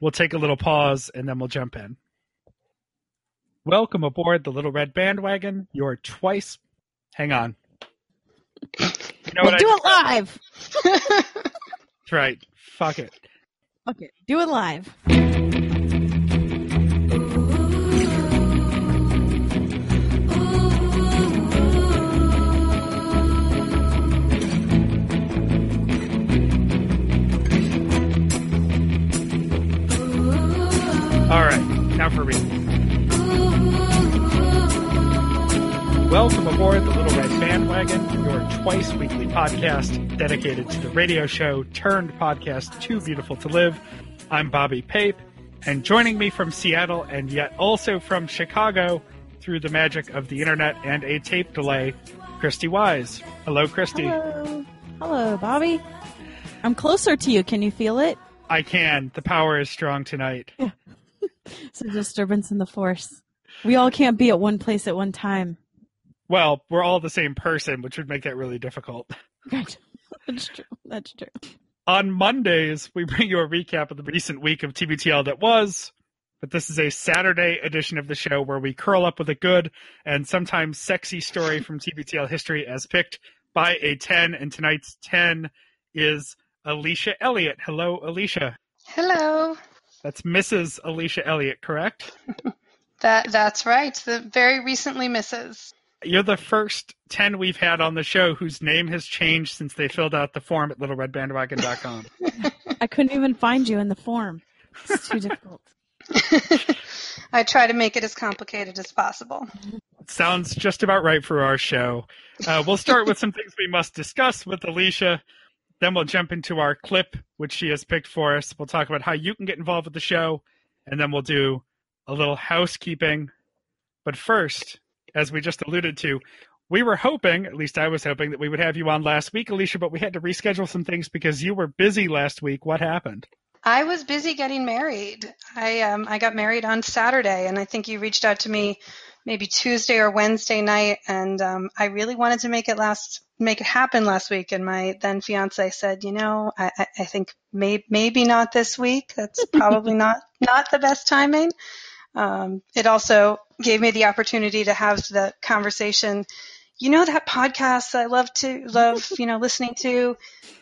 We'll take a little pause and then we'll jump in. Welcome aboard the Little Red Bandwagon. You're twice. Hang on. You know we'll do it live. That's right. Fuck it. Fuck Okay, do it live. All right, now for real. Welcome aboard the Little Red Bandwagon, your twice weekly podcast dedicated to the radio show turned podcast Too Beautiful to Live. I'm Bobby Pape, and joining me from Seattle and yet also from Chicago through the magic of the internet and a tape delay, Christy Wise. Hello, Christy. Hello. Hello, Bobby. I'm closer to you. Can you feel it? I can. The power is strong tonight. Yeah. It's a disturbance in the force. We all can't be at one place at one time. Well, we're all the same person, which would make that really difficult. Right. That's true. That's true. On Mondays, we bring you a recap of the recent week of TBTL that was, but this is a Saturday edition of the show where we curl up with a good and sometimes sexy story from TBTL history as picked by a 10, and tonight's 10 is Alicia Elliott. Hello, Alicia. Hello. That's Mrs. Alicia Elliott, correct? that that's right. The very recently Mrs. You're the first 10 we've had on the show whose name has changed since they filled out the form at littleredbandwagon.com. I couldn't even find you in the form. It's too difficult. I try to make it as complicated as possible. Sounds just about right for our show. Uh, we'll start with some things we must discuss with Alicia. Then we'll jump into our clip, which she has picked for us. We'll talk about how you can get involved with the show, and then we'll do a little housekeeping. But first, as we just alluded to, we were hoping, at least I was hoping, that we would have you on last week, Alicia, but we had to reschedule some things because you were busy last week. What happened? I was busy getting married. I um, I got married on Saturday, and I think you reached out to me maybe Tuesday or Wednesday night, and um, I really wanted to make it last make it happen last week. And my then fiance said, you know, I, I think may, maybe not this week. That's probably not not the best timing. Um, it also gave me the opportunity to have the conversation. You know that podcast I love to love, you know, listening to.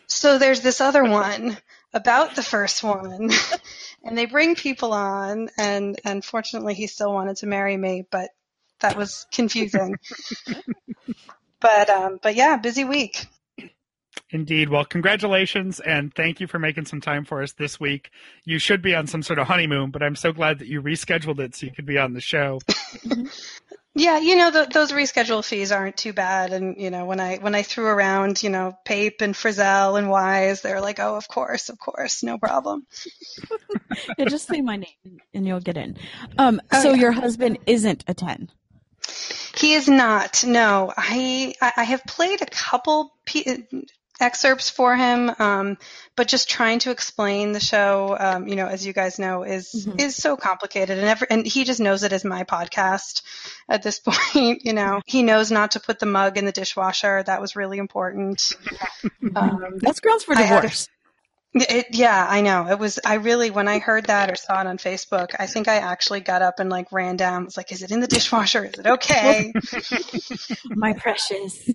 So there's this other one about the first one, and they bring people on, and and fortunately he still wanted to marry me, but that was confusing. but um, but yeah, busy week. Indeed. Well, congratulations and thank you for making some time for us this week. You should be on some sort of honeymoon, but I'm so glad that you rescheduled it so you could be on the show. yeah, you know the, those reschedule fees aren't too bad, and you know when I when I threw around you know Pape and Frizzell and Wise, they're like, oh, of course, of course, no problem. yeah, just say my name and you'll get in. Um, oh, so yeah. your husband isn't a ten. He is not. No, I I have played a couple excerpts for him, um, but just trying to explain the show, um, you know, as you guys know, is mm-hmm. is so complicated, and every, and he just knows it as my podcast at this point. You know, he knows not to put the mug in the dishwasher. That was really important. Um, That's grounds for divorce. It, yeah, I know. It was, I really, when I heard that or saw it on Facebook, I think I actually got up and like ran down. was like, is it in the dishwasher? Is it okay? my precious.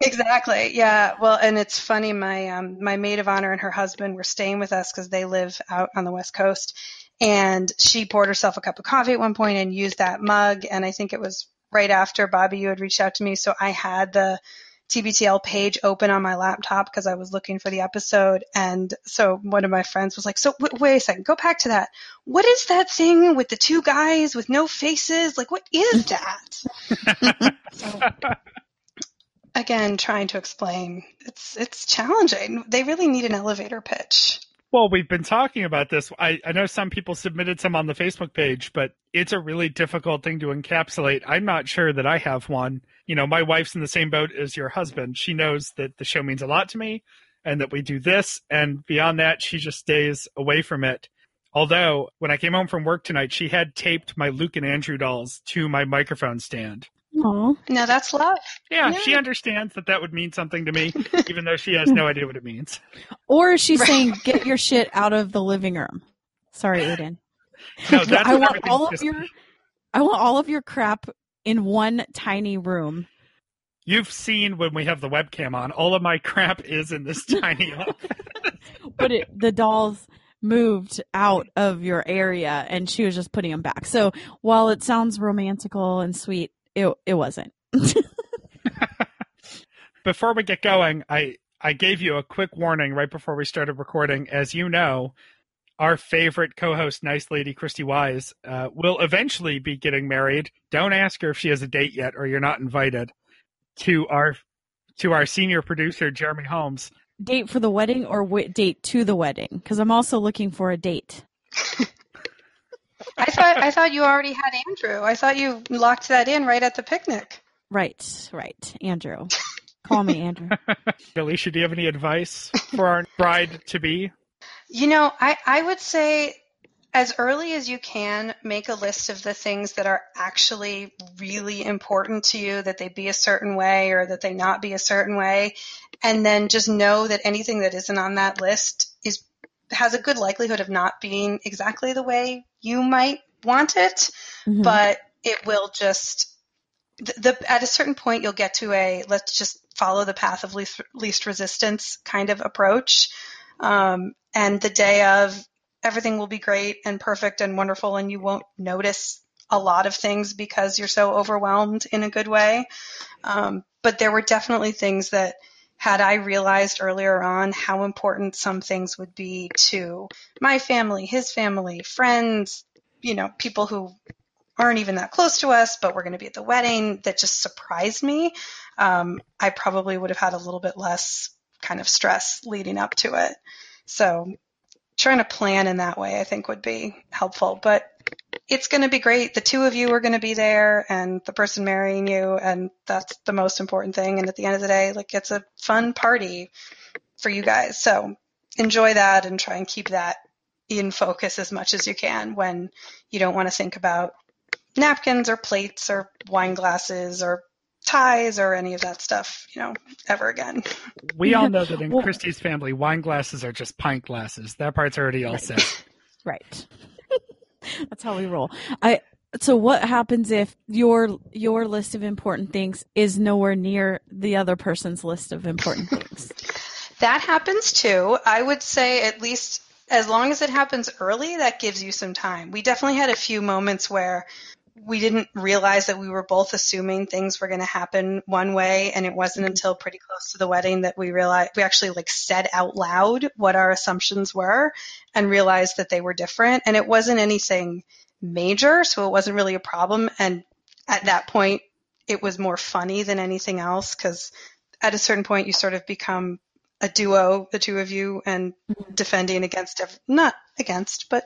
exactly. Yeah. Well, and it's funny. My, um, my maid of honor and her husband were staying with us because they live out on the West Coast. And she poured herself a cup of coffee at one point and used that mug. And I think it was right after Bobby, you had reached out to me. So I had the, TBTL page open on my laptop because I was looking for the episode. And so one of my friends was like, so w- wait a second, go back to that. What is that thing with the two guys with no faces? Like, what is that? so, again, trying to explain. It's, it's challenging. They really need an elevator pitch. Well, we've been talking about this. I, I, know some people submitted some on the Facebook page, but it's a really difficult thing to encapsulate. I'm not sure that I have one. You know, my wife's in the same boat as your husband. She knows that the show means a lot to me and that we do this. And beyond that, she just stays away from it. Although, when I came home from work tonight, she had taped my Luke and Andrew dolls to my microphone stand. Aww. Now that's love. Yeah, yeah, she understands that that would mean something to me, even though she has no idea what it means. Or she's right. saying, "Get your shit out of the living room." Sorry, Aiden. No, that's I want all of your I want all of your crap in one tiny room. You've seen when we have the webcam on. All of my crap is in this tiny office. But it, the dolls moved out of your area and she was just putting them back. So while it sounds romantical and sweet, it it wasn't. Before we get going, I I gave you a quick warning right before we started recording. As you know, our favorite co-host, nice lady Christy Wise, uh, will eventually be getting married. Don't ask her if she has a date yet, or you're not invited. To our to our senior producer, Jeremy Holmes. date for the wedding or w- date to the wedding? Because I'm also looking for a date. I thought I thought you already had Andrew. I thought you locked that in right at the picnic. Right, right. Andrew. Call me Andrew. Alicia, do you have any advice for our bride to be? You know, I, I would say as early as you can, make a list of the things that are actually really important to you, that they be a certain way or that they not be a certain way. And then just know that anything that isn't on that list is has a good likelihood of not being exactly the way you might want it, Mhm. but it will just the, the at a certain point you'll get to a let's just follow the path of least least resistance kind of approach um, and the day of everything will be great and perfect and wonderful and you won't notice a lot of things because you're so overwhelmed in a good way um, but there were definitely things that had I realized earlier on how important some things would be to my family, his family, friends, you know, people who aren't even that close to us, but we're going to be at the wedding that just surprised me. Um, I probably would have had a little bit less kind of stress leading up to it. So trying to plan in that way, I think would be helpful, but it's going to be great. The two of you are going to be there and the person marrying you. And that's the most important thing. And at the end of the day, like it's a fun party for you guys. So enjoy that and try and keep that in focus as much as you can when you don't want to think about napkins or plates or wine glasses or ties or any of that stuff, you know, ever again. We all know that in Well- Christy's family, wine glasses are just pint glasses. That part's already all Right. set. Right. That's how we roll. I so what happens if your your list of important things is nowhere near the other person's list of important things? That happens too. I would say at least as long as it happens early, that gives you some time. We definitely had a few moments where we didn't realize that we were both assuming things were going to happen one way and it wasn't mm-hmm. until pretty close to the wedding that we realized we actually like said out loud what our assumptions were and realized that they were different. And it wasn't anything major so it wasn't really a problem. And at that point it was more funny than anything else cuz at a certain point you sort of become a duo the two of you and mm-hmm. defending against ev- not against but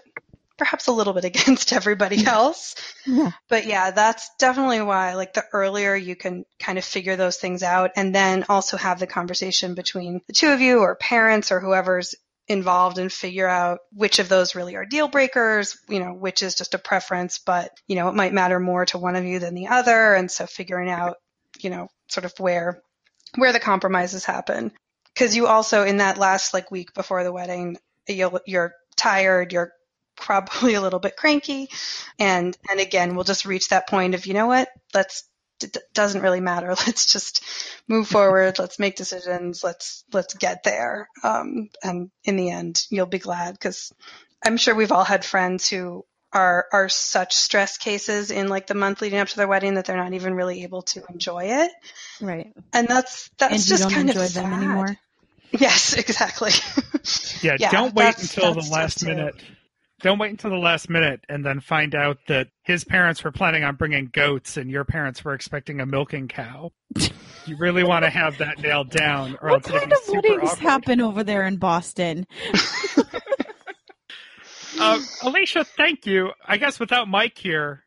perhaps a little bit against everybody else Yeah. but yeah, that's definitely why, like, the earlier you can kind of figure those things out and then also have the conversation between the two of you or parents or whoever's involved and figure out which of those really are deal breakers, you know, which is just a preference, but, you know, it might matter more to one of you than the other. And so figuring out, you know, sort of where, where the compromises happen. Cause you also, in that last like week before the wedding, you'll, you're tired, you're probably a little bit cranky and and again we'll just reach that point of you know what let's it doesn't really matter let's just move forward let's make decisions let's let's get there um, and in the end you'll be glad because i'm sure we've all had friends who are are such stress cases in like the month leading up to their wedding that they're not even really able to enjoy it Right. and that's that's and you just don't kind enjoy of them sad. anymore. yes exactly Yeah, Yeah, don't wait until the last minute too. Don't wait until the last minute and then find out that his parents were planning on bringing goats and your parents were expecting a milking cow. you really want to have that nailed down, or What kind of weddings awkward. happen over there in Boston? Uh, Alicia, thank you. I guess without Mike here,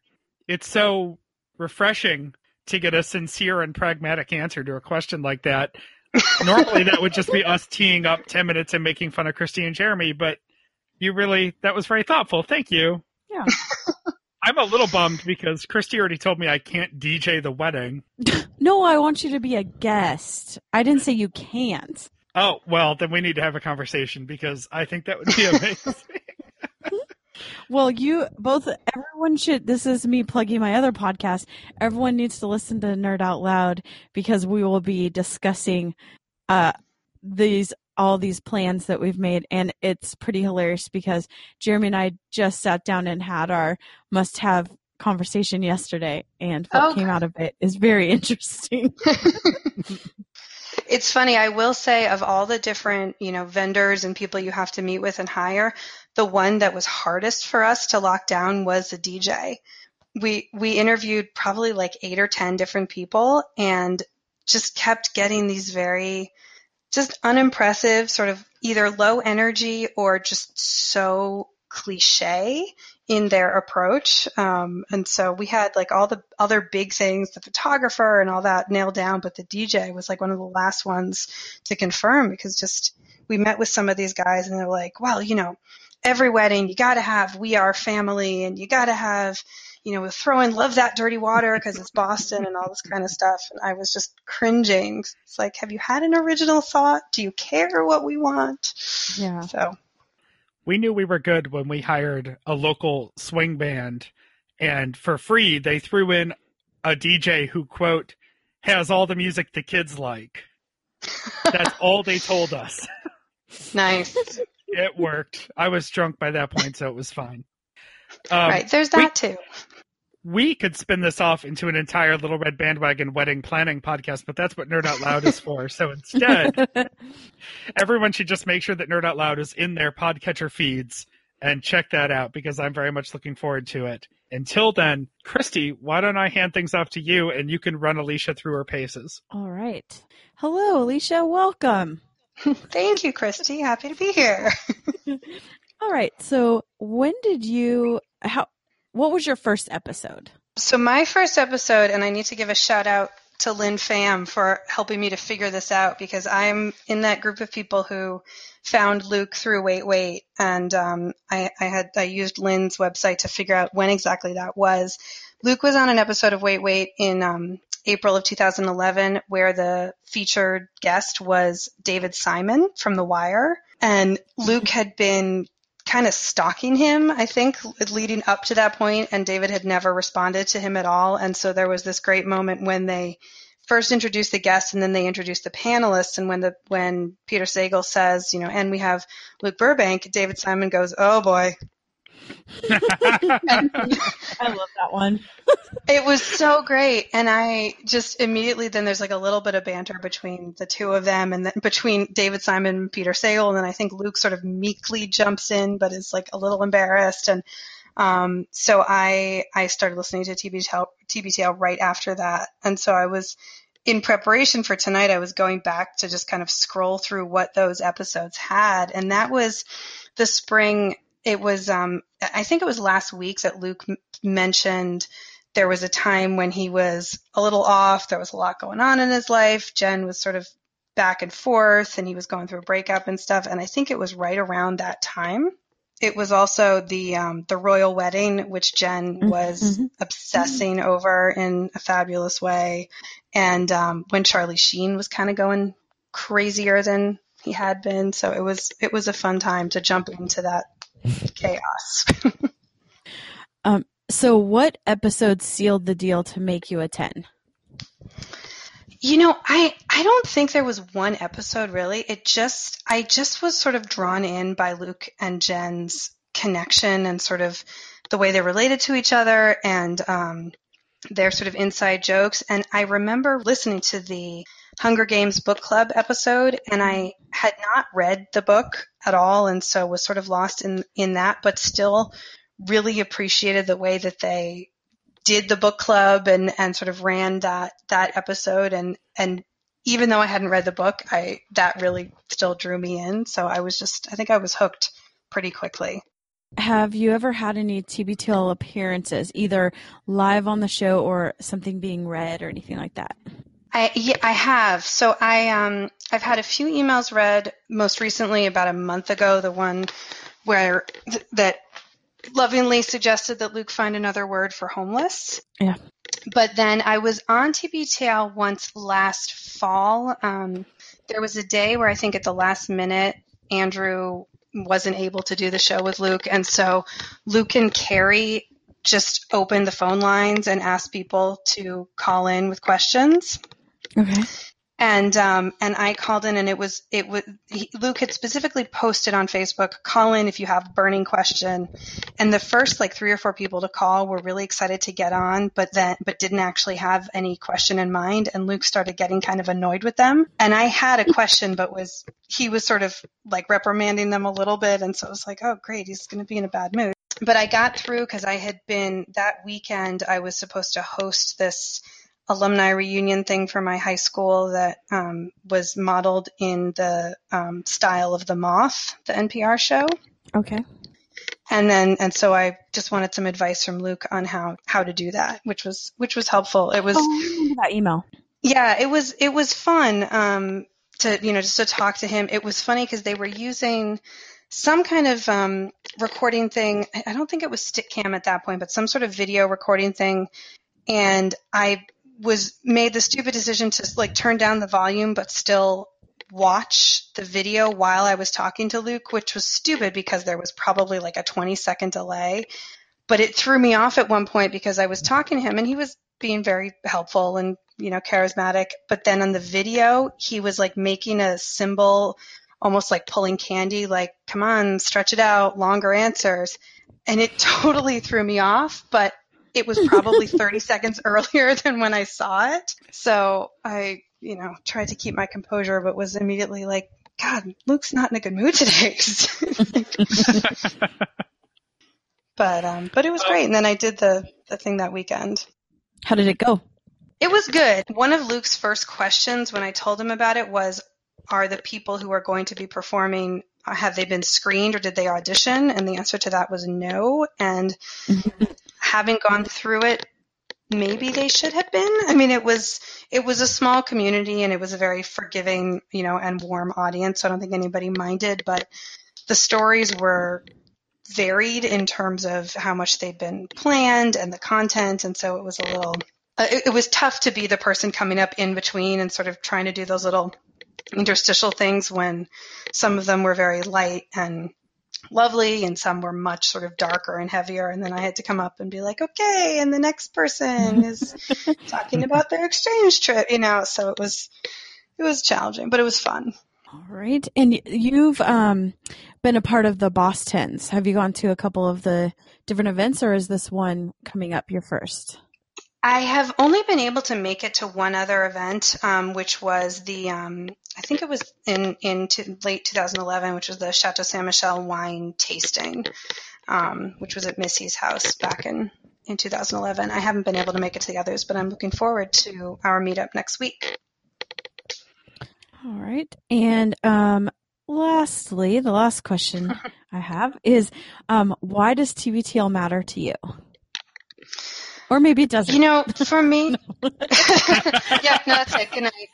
it's so refreshing to get a sincere and pragmatic answer to a question like that. Normally, that would just be us teeing up 10 minutes and making fun of Christy and Jeremy, but you really, that was very thoughtful. Thank you. Yeah. I'm a little bummed because Christy already told me I can't DJ the wedding. No, I want you to be a guest. I didn't say you can't. Oh, well, then we need to have a conversation because I think that would be amazing. Well, you both, everyone should, this is me plugging my other podcast. Everyone needs to listen to Nerd Out Loud because we will be discussing, uh, these, all these plans that we've made. And it's pretty hilarious because Jeremy and I just sat down and had our must have conversation yesterday. And what Oh. came out of it is very interesting. It's funny, I will say of all the different, you know, vendors and people you have to meet with and hire, the one that was hardest for us to lock down was the DJ. We we interviewed probably like 8 or 10 different people and just kept getting these very just unimpressive sort of either low energy or just so cliche in their approach. Um, and so we had like all the other big things, the photographer and all that nailed down, but the DJ was like one of the last ones to confirm because just we met with some of these guys and they're like, well, you know, every wedding you got to have we are family and you got to have you know, throw in love that dirty water because it's Boston and all this kind of stuff. And I was just cringing. It's like, have you had an original thought? Do you care what we want? Yeah. So we knew we were good when we hired a local swing band and for free they threw in a DJ who quote has all the music the kids like. That's all they told us. nice. It worked. I was drunk by that point, so it was fine. Um, right. There's that too. we could spin this off into an entire Little Red Bandwagon wedding planning podcast, but that's what Nerd Out Loud is for. So instead, everyone should just make sure that Nerd Out Loud is in their podcatcher feeds and check that out because I'm very much looking forward to it. Until then, Christy, why don't I hand things off to you and you can run Alicia through her paces? All right. Hello, Alicia. Welcome. Thank you, Christy. Happy to be here. All right. So, when did you how what was your first episode? So my first episode, and I need to give a shout out to Lynn Pham for helping me to figure this out because I'm in that group of people who found Luke through Wait Wait, and um, I, I had I used Lynn's website to figure out when exactly that was. Luke was on an episode of Wait Wait in um, April of 2011, where the featured guest was David Simon from The Wire, and Luke had been kind of stalking him, I think, leading up to that point, and David had never responded to him at all. And so there was this great moment when they first introduced the guests and then they introduced the panelists. And when the when Peter Sagal says, you know, and we have Luke Burbank, David Simon goes, "Oh boy." I love that one. It was so great, and I just immediately then there's like a little bit of banter between the two of them, and then between David Simon and Peter Sagal, and then I think Luke sort of meekly jumps in, but is like a little embarrassed, and um, so I I started listening to TBTL, TBTL right after that, and so I was in preparation for tonight. I was going back to just kind of scroll through what those episodes had, and that was the spring. It was um, I think it was last week that Luke m- mentioned there was a time when he was a little off. There was a lot going on in his life. Jen was sort of back and forth, and he was going through a breakup and stuff. And I think it was right around that time. It was also the um, the royal wedding, which Jen was Mhm. obsessing over in a fabulous way, and um, when Charlie Sheen was kind of going crazier than he had been. So it was it was a fun time to jump into that chaos. So, what episode sealed the deal to make you a 10? You know, I I don't think there was one episode really. It just I just was sort of drawn in by Luke and Jen's connection and sort of the way they're related to each other and um, their sort of inside jokes. And I remember listening to the Hunger Games book club episode, and I had not read the book at all, and so was sort of lost in in that, but still really appreciated the way that they did the book club and and sort of ran that that episode and and even though I hadn't read the book, I that really still drew me in. So I was just I think I was hooked pretty quickly. Have you ever had any TBTL appearances, either live on the show or something being read or anything like that? I yeah, I have. So I um I've had a few emails read most recently about a month ago, the one where th- that lovingly suggested that Luke find another word for homeless. Yeah. But then I was on TBTL once last fall. Um, there was a day where I think at the last minute Andrew wasn't able to do the show with Luke. And so Luke and Carrie just opened the phone lines and asked people to call in with questions. Okay. And um, and I called in, and it was it was he, Luke had specifically posted on Facebook, call in if you have a burning question. And the first like three or four people to call were really excited to get on, but then but didn't actually have any question in mind. And Luke started getting kind of annoyed with them. And I had a question, but was he was sort of like reprimanding them a little bit, and so I was like, oh great, he's going to be in a bad mood. But I got through because I had been that weekend. I was supposed to host this alumni reunion thing for my high school that um, was modeled in the um, style of The Moth, the NPR show. Okay. And then, and so I just wanted some advice from Luke on how how to do that, which was which was helpful. It was Oh, that email. yeah, it was it was fun um, to you know just to talk to him. It was funny because they were using some kind of um, recording thing. I don't think it was Stickam at that point, but some sort of video recording thing. And I was made the stupid decision to like turn down the volume, but still watch the video while I was talking to Luke, which was stupid because there was probably like a 20 second delay. But it threw me off at one point because I was talking to him and he was being very helpful and you know charismatic but then on the video he was like making a symbol almost like pulling candy like come on stretch it out longer answers and it totally threw me off but it was probably 30 seconds earlier than when i saw it so i you know tried to keep my composure but was immediately like god luke's not in a good mood today but um but it was great and then i did the the thing that weekend How did it go? it was good. One of Luke's first questions when I told him about it was, are the people who are going to be performing, have they been screened or did they audition? And the answer to that was no. And having gone through it, maybe they should have been. I mean, it was, it was a small community and it was a very forgiving, you know, and warm audience. So I don't think anybody minded, but the stories were varied in terms of how much they'd been planned and the content. And so it was a little, uh, it, it was tough to be the person coming up in between and sort of trying to do those little interstitial things when some of them were very light and lovely and some were much sort of darker and heavier and then i had to come up and be like okay and the next person is talking about their exchange trip you know so it was it was challenging but it was fun All right. And you've um, been a part of the Bostons. Have you gone to a couple of the different events, or is this one coming up your first? I have only been able to make it to one other event, um, which was the um, I think it was in in to, late 2011, which was the Chateau Ste. Michelle wine tasting, um, which was at Missy's house back in in 2011. I haven't been able to make it to the others, but I'm looking forward to our meetup next week. All right. And um, lastly, the last question I have is um, why does TBTL matter to you? Or maybe it doesn't. You know, for me, yeah, no, that's it. Good night.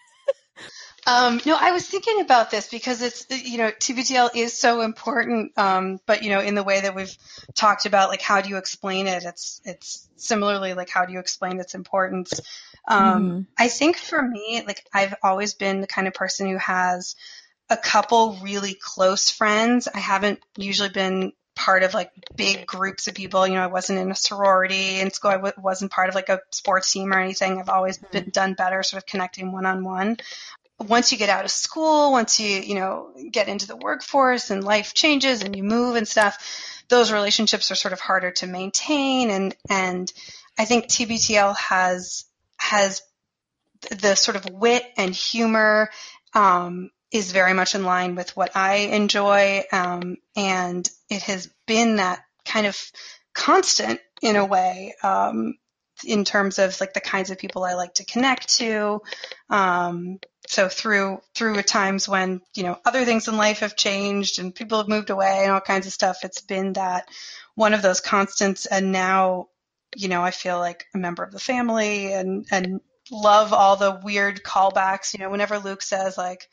Um, no, I was thinking about this because it's, you know, TBTL is so important, um, but you know, in the way that we've talked about, like, how do you explain it? It's, it's similarly like, how do you explain its importance? Um, Mhm. I think for me, like, I've always been the kind of person who has a couple really close friends. I haven't usually been part of like big groups of people. You know, I wasn't in a sorority in school. I w- wasn't part of like a sports team or anything. I've always been done better sort of connecting one on one. Once you get out of school, once you, you know, get into the workforce and life changes and you move and stuff, those relationships are sort of harder to maintain. And, and I think TBTL has, has the sort of wit and humor, um, is very much in line with what I enjoy. Um, and it has been that kind of constant in a way, um, in terms of like the kinds of people I like to connect to. Um, so through, through times when, you know, other things in life have changed and people have moved away and all kinds of stuff, it's been that one of those constants. And now, you know, I feel like a member of the family and, and love all the weird callbacks. You know, whenever Luke says like,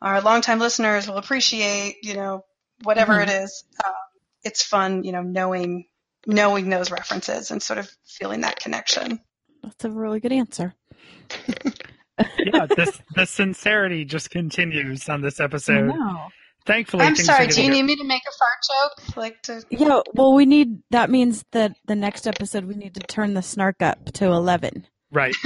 our longtime listeners will appreciate, you know, whatever Mhm. it is. Um, it's fun, you know, knowing knowing those references and sort of feeling that connection. That's a really good answer. yeah, this the sincerity just continues on this episode. Thankfully, I'm sorry. Do you getting- need me to make a fart joke? Like to? Yeah, well, we need that means that the next episode we need to turn the snark up to 11. Right.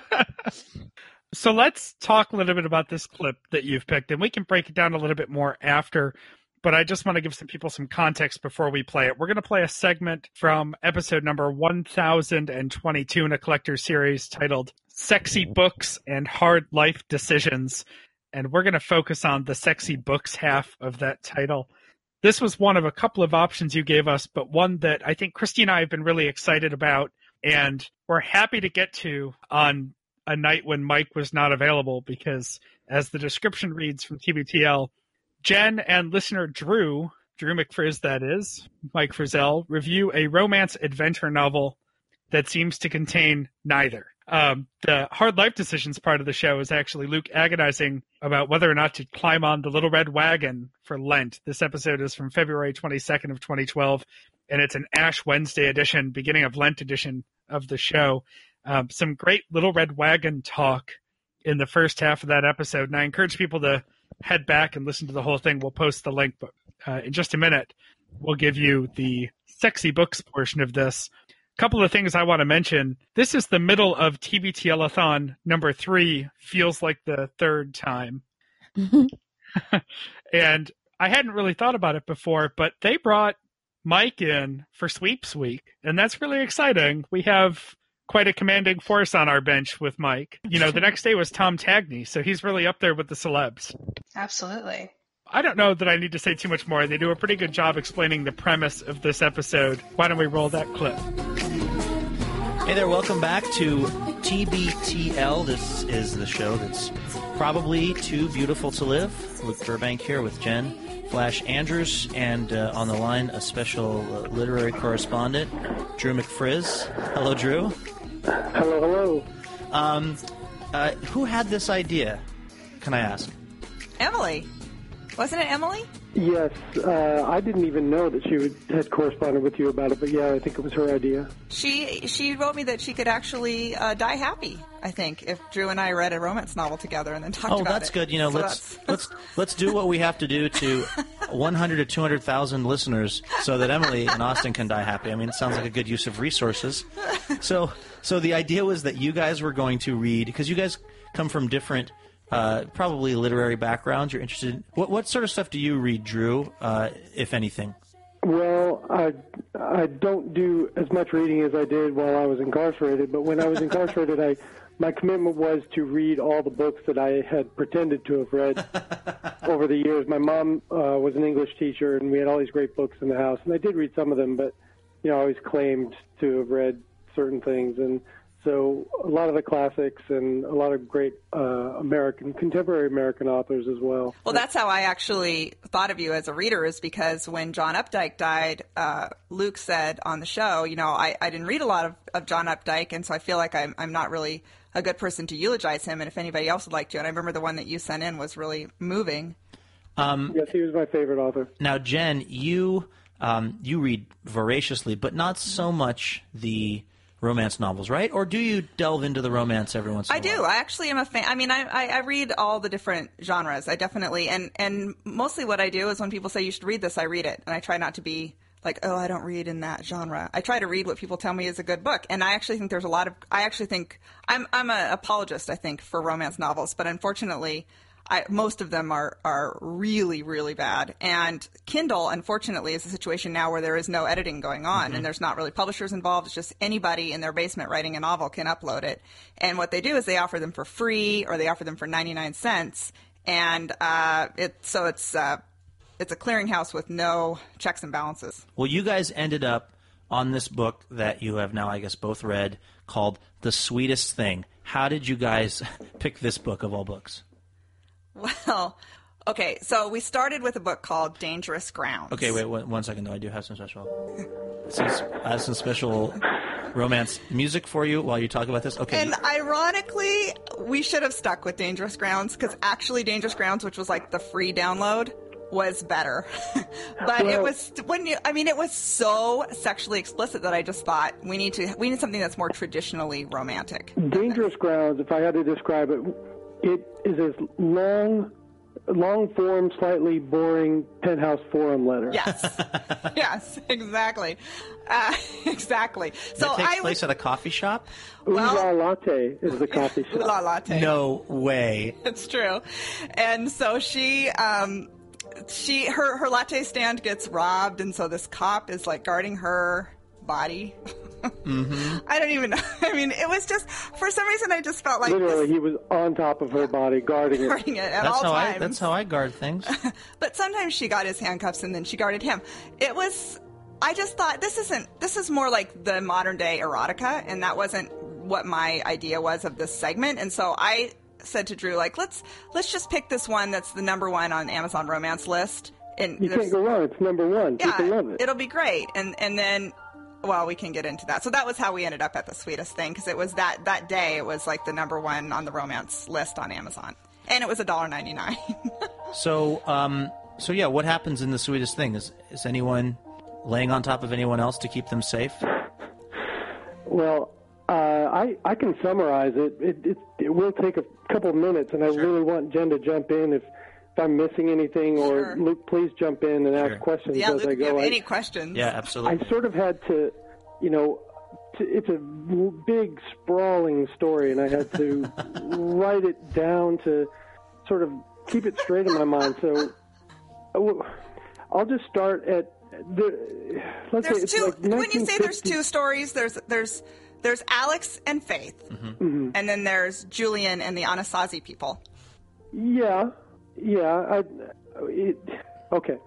so let's talk a little bit about this clip that you've picked, and we can break it down a little bit more after. But I just want to give some people some context before we play it. We're going to play a segment from episode number 1022 in a collector series titled Sexy Books and Hard Life Decisions. And we're going to focus on the sexy books half of that title. This was one of a couple of options you gave us, but one that I think Christy and I have been really excited about and we're happy to get to on a night when Mike was not available because, as the description reads from TBTL, Jen and listener Drew, Drew McFrizz, that is, Mike Frizzell, review a romance adventure novel that seems to contain neither. Um, the hard life decisions part of the show is actually Luke agonizing about whether or not to climb on the little red wagon for Lent. This episode is from February 22nd of 2012, and it's an Ash Wednesday edition, beginning of Lent edition of the show. Um, some great little red wagon talk in the first half of that episode, and I encourage people to head back and listen to the whole thing. We'll post the link, but uh, in just a minute, we'll give you the sexy books portion of this. A couple of things I want to mention. This is the middle of TBTL-a-thon number three. Feels like the third time, and I hadn't really thought about it before, but they brought Mike in for sweeps week, and that's really exciting. We have quite a commanding force on our bench with Mike. You know, the next day was Tom Tangney, so he's really up there with the celebs. Absolutely. I don't know that I need to say too much more. They do a pretty good job explaining the premise of this episode. Why don't we roll that clip? Hey there, welcome back to TBTL. This is the show that's probably too beautiful to live. Luke Burbank here with Jen Flash Andrews, and uh, on the line, a special uh, literary correspondent, Drew McFrizz. Hello, Drew. Hello, hello. Um, uh, who had this idea? Can I ask? Emily. Wasn't it Emily? Yes, uh, I didn't even know that she would, had corresponded with you about it, but yeah, I think it was her idea. She she wrote me that she could actually uh, die happy. I think if Drew and I read a romance novel together and then talked Oh, about it. Oh, that's good. You know, So let's let's let's do what we have to do to 100 to 200,000 listeners, so that Emily and Austin can die happy. I mean, it sounds like a good use of resources. So, so the idea was that you guys were going to read because you guys come from different, uh, probably literary backgrounds. You're interested. In, what what sort of stuff do you read, Drew, uh, if anything? Well, I I don't do as much reading as I did while I was incarcerated, but when I was incarcerated, I my commitment was to read all the books that I had pretended to have read over the years. My mom uh, was an English teacher, and we had all these great books in the house, and I did read some of them, but you know, I always claimed to have read certain things, and so a lot of the classics and a lot of great uh, American contemporary American authors as well. Well, that's how I actually thought of you as a reader, is because when John Updike died, uh, Luke said on the show, you know, I, I didn't read a lot of, of John Updike, and so I feel like I'm, I'm not really a good person to eulogize him. And if anybody else would like to, and I remember the one that you sent in was really moving. Yes, he was my favorite author. Now, Jen, you um, you read voraciously, but not so much the romance novels, right? Or do you delve into the romance every once in I a while? I do. I actually am a fan. I mean, I, I, I read all the different genres. I definitely and and mostly what I do is when people say you should read this, I read it, and I try not to be like, oh, I don't read in that genre. I try to read what people tell me is a good book, and I actually think there's a lot of. I actually think I'm I'm an apologist. I think for romance novels, but unfortunately. I, most of them are, are really, really bad. And Kindle, unfortunately, is a situation now where there is no editing going on and there's not really publishers involved. It's just anybody in their basement writing a novel can upload it. And what they do is they offer them for free or they offer them for 99 cents. And uh, it, so it's, uh, it's a clearinghouse with no checks and balances. Well, you guys ended up on this book that you have now, I guess, both read called The Sweetest Thing. How did you guys pick this book of all books? Well, okay, so we started with a book called Dangerous Grounds. Okay, wait one, one second though. I do have some special. Some, I have some special romance music for you while you talk about this. Okay. And ironically, we should have stuck with Dangerous Grounds because actually, Dangerous Grounds, which was like the free download, was better. but it was when you, I mean, it was so sexually explicit that I just thought we need to, we need something that's more traditionally romantic. Dangerous Grounds, if I had to describe it, it is as long long form, slightly boring penthouse forum letter. Yes, yes, exactly, uh, exactly. So that takes I place would at a coffee shop. Ooh-la well- latte is the coffee shop. la latte. No way. It's true. And so she um she her her latte stand gets robbed and so this cop is like guarding her body. Mm-hmm. I don't even know. I mean, it was just for some reason I just felt like Literally, this, he was on top of her body, guarding it. guarding it at That's all how times. I. That's how I guard things. but sometimes she got his handcuffs and then she guarded him. It was I just thought this isn't this is more like the modern day erotica and that wasn't what my idea was of this segment and so I said to Drew like let's let's just pick this one that's the number 1 on Amazon romance list and You can't go wrong. It's number one. People love it. it'll be great and and then well we can get into that so that was how we ended up at the sweetest thing because it was that that day it was like the number one on the romance list on amazon and it was a dollar 99 So, um, so yeah, what happens in the sweetest thing? Is is anyone laying on top of anyone else to keep them safe? Well, uh, I I can summarize it. It it, it will take a couple minutes, and I really want Jen to jump in if if I'm missing anything, or Sure. Luke, please jump in and Sure. ask questions yeah as luke I if you go. have I- any questions Yeah, absolutely. I sort of had to, you know, to, it's a big sprawling story, and I had to write it down to sort of keep it straight in my mind. So I will- just start at the. Let's say there's it's two like when you say there's two stories there's there's there's alex and faith Mm-hmm. and then there's julian and the anasazi people Yeah, yeah. I, it, okay.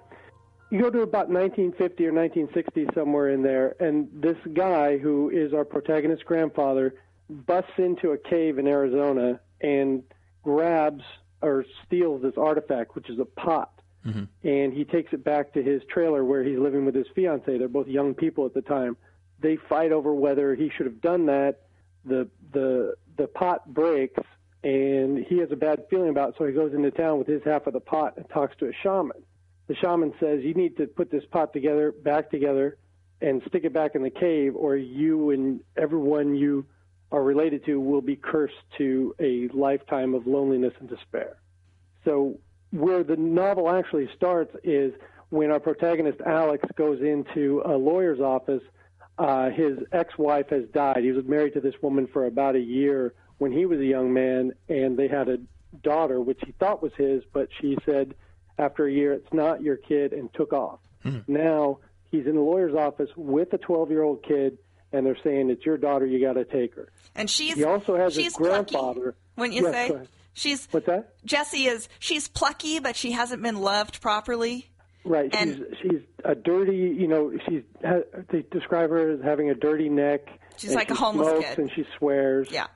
You go to about 1950 or 1960 somewhere in there, and this guy who is our protagonist's grandfather busts into a cave in Arizona and grabs or steals this artifact, which is a pot. Mm-hmm. And he takes it back to his trailer where he's living with his fiancee. They're both young people at the time. They fight over whether he should have done that. The the the pot breaks, and he has a bad feeling about it. So he goes into town with his half of the pot and talks to a shaman. The shaman says, "You need to put this pot together, back together, and stick it back in the cave, or you and everyone you are related to will be cursed to a lifetime of loneliness and despair." So where the novel actually starts is when our protagonist Alex goes into a lawyer's office. Uh, his ex-wife has died. He was married to this woman for about a year when he was a young man, and they had a daughter, which he thought was his, but she said after a year, "It's not your kid," and took off. Hmm. Now he's in the lawyer's office with a 12-year-old kid, and they're saying, "It's your daughter. You got to take her." and she's He also has she's his grandfather. plucky, wouldn't you Yes, say she's What's that? Jesse is she's plucky, but she hasn't been loved properly. Right. And- she's she's a dirty. You know, she's they describe her as having a dirty neck. She's and like a she homeless smokes kid. and she swears. Yeah.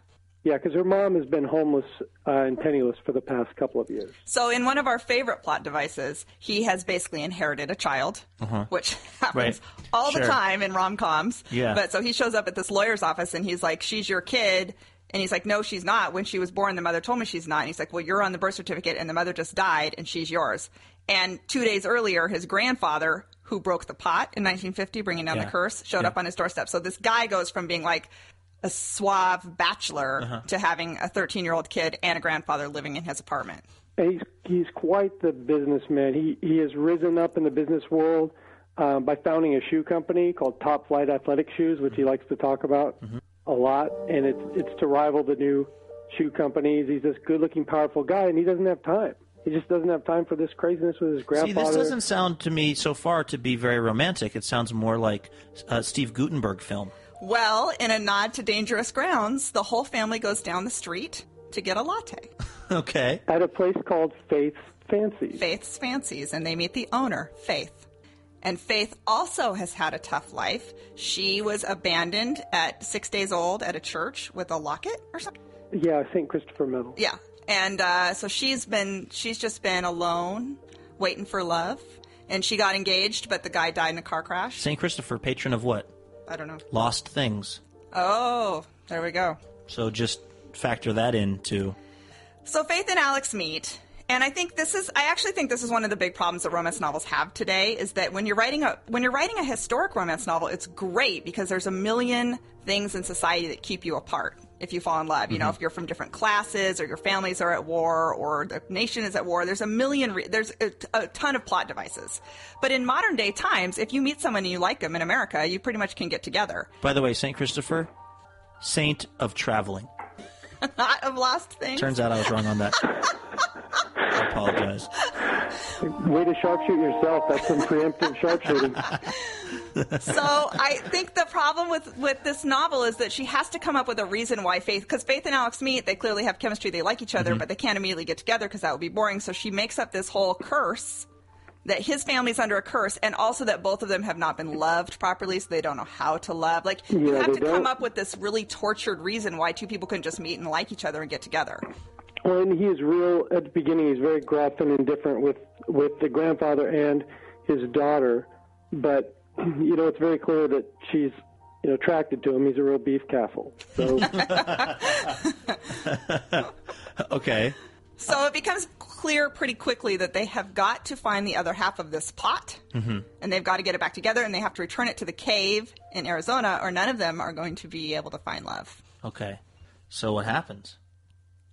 Yeah, because her mom has been homeless uh, and penniless for the past couple of years. So in one of our favorite plot devices, he has basically inherited a child, which happens Uh-huh. Right. all Sure. the time in rom coms. Yeah. But so he shows up at this lawyer's office and he's like, "She's your kid." And he's like, no, she's not. When she was born, the mother told me she's not. And he's like, well, you're on the birth certificate, and the mother just died, and she's yours. And two days earlier, his grandfather, who broke the pot in 1950, bringing down Yeah. the curse, showed Yeah. up on his doorstep. So this guy goes from being like a suave bachelor Uh-huh. to having a 13 year old kid and a grandfather living in his apartment. He's he's quite the businessman. He he has risen up in the business world um, by founding a shoe company called Top Flight Athletic Shoes, which he likes to talk about a lot. And it's it's to rival the new shoe companies. He's this good-looking, powerful guy, and he doesn't have time. He just doesn't have time for this craziness with his grandfather. See, grandfather. this doesn't sound to me so far to be very romantic. It sounds more like a Steve Guttenberg film. Well, in a nod to Dangerous Grounds, the whole family goes down the street to get a latte. Okay. at a place called Faith's Fancies. Faith's Fancies, and they meet the owner, Faith. And Faith also has had a tough life. She was abandoned at six days old at a church with a locket or something. Yeah, St. Christopher Medal. Yeah. And uh, so she's been, she's just been alone, waiting for love. And she got engaged, but the guy died in a car crash. St. Christopher, patron of what? I don't know. Lost things. Oh, there we go. So just factor that in too. So Faith and Alex meet, and I think this is I actually think this is one of the big problems that romance novels have today is that when you're writing a when you're writing a historic romance novel, it's great because there's a million things in society that keep you apart. If you fall in love. You know, mm-hmm. if you're from different classes or your families are at war or the nation is at war, there's a million, re- there's a, a ton of plot devices. But in modern day times, if you meet someone and you like them in America, you pretty much can get together. By the way, Saint Christopher, saint of traveling. Not of lost things. Turns out I was wrong on that. I apologize. Way to sharpshoot yourself. That's some preemptive sharpshooting. so I think the problem with with this novel is that she has to come up with a reason why Faith, because Faith and Alex meet, they clearly have chemistry, they like each other, mm-hmm. but they can't immediately get together because that would be boring. So she makes up this whole curse that his family's under a curse, and also that both of them have not been loved properly, so they don't know how to love. Like you have to come don't. up with this really tortured reason why two people couldn't just meet and like each other and get together. Well, and he is real at the beginning. He's very gruff and indifferent with with the grandfather and his daughter, but you know it's very clear that she's you know attracted to him. He's a real beef castle. So Okay. So it becomes clear pretty quickly that they have got to find the other half of this pot, mm-hmm. and they've got to get it back together, and they have to return it to the cave in Arizona, or none of them are going to be able to find love. Okay. So what happens?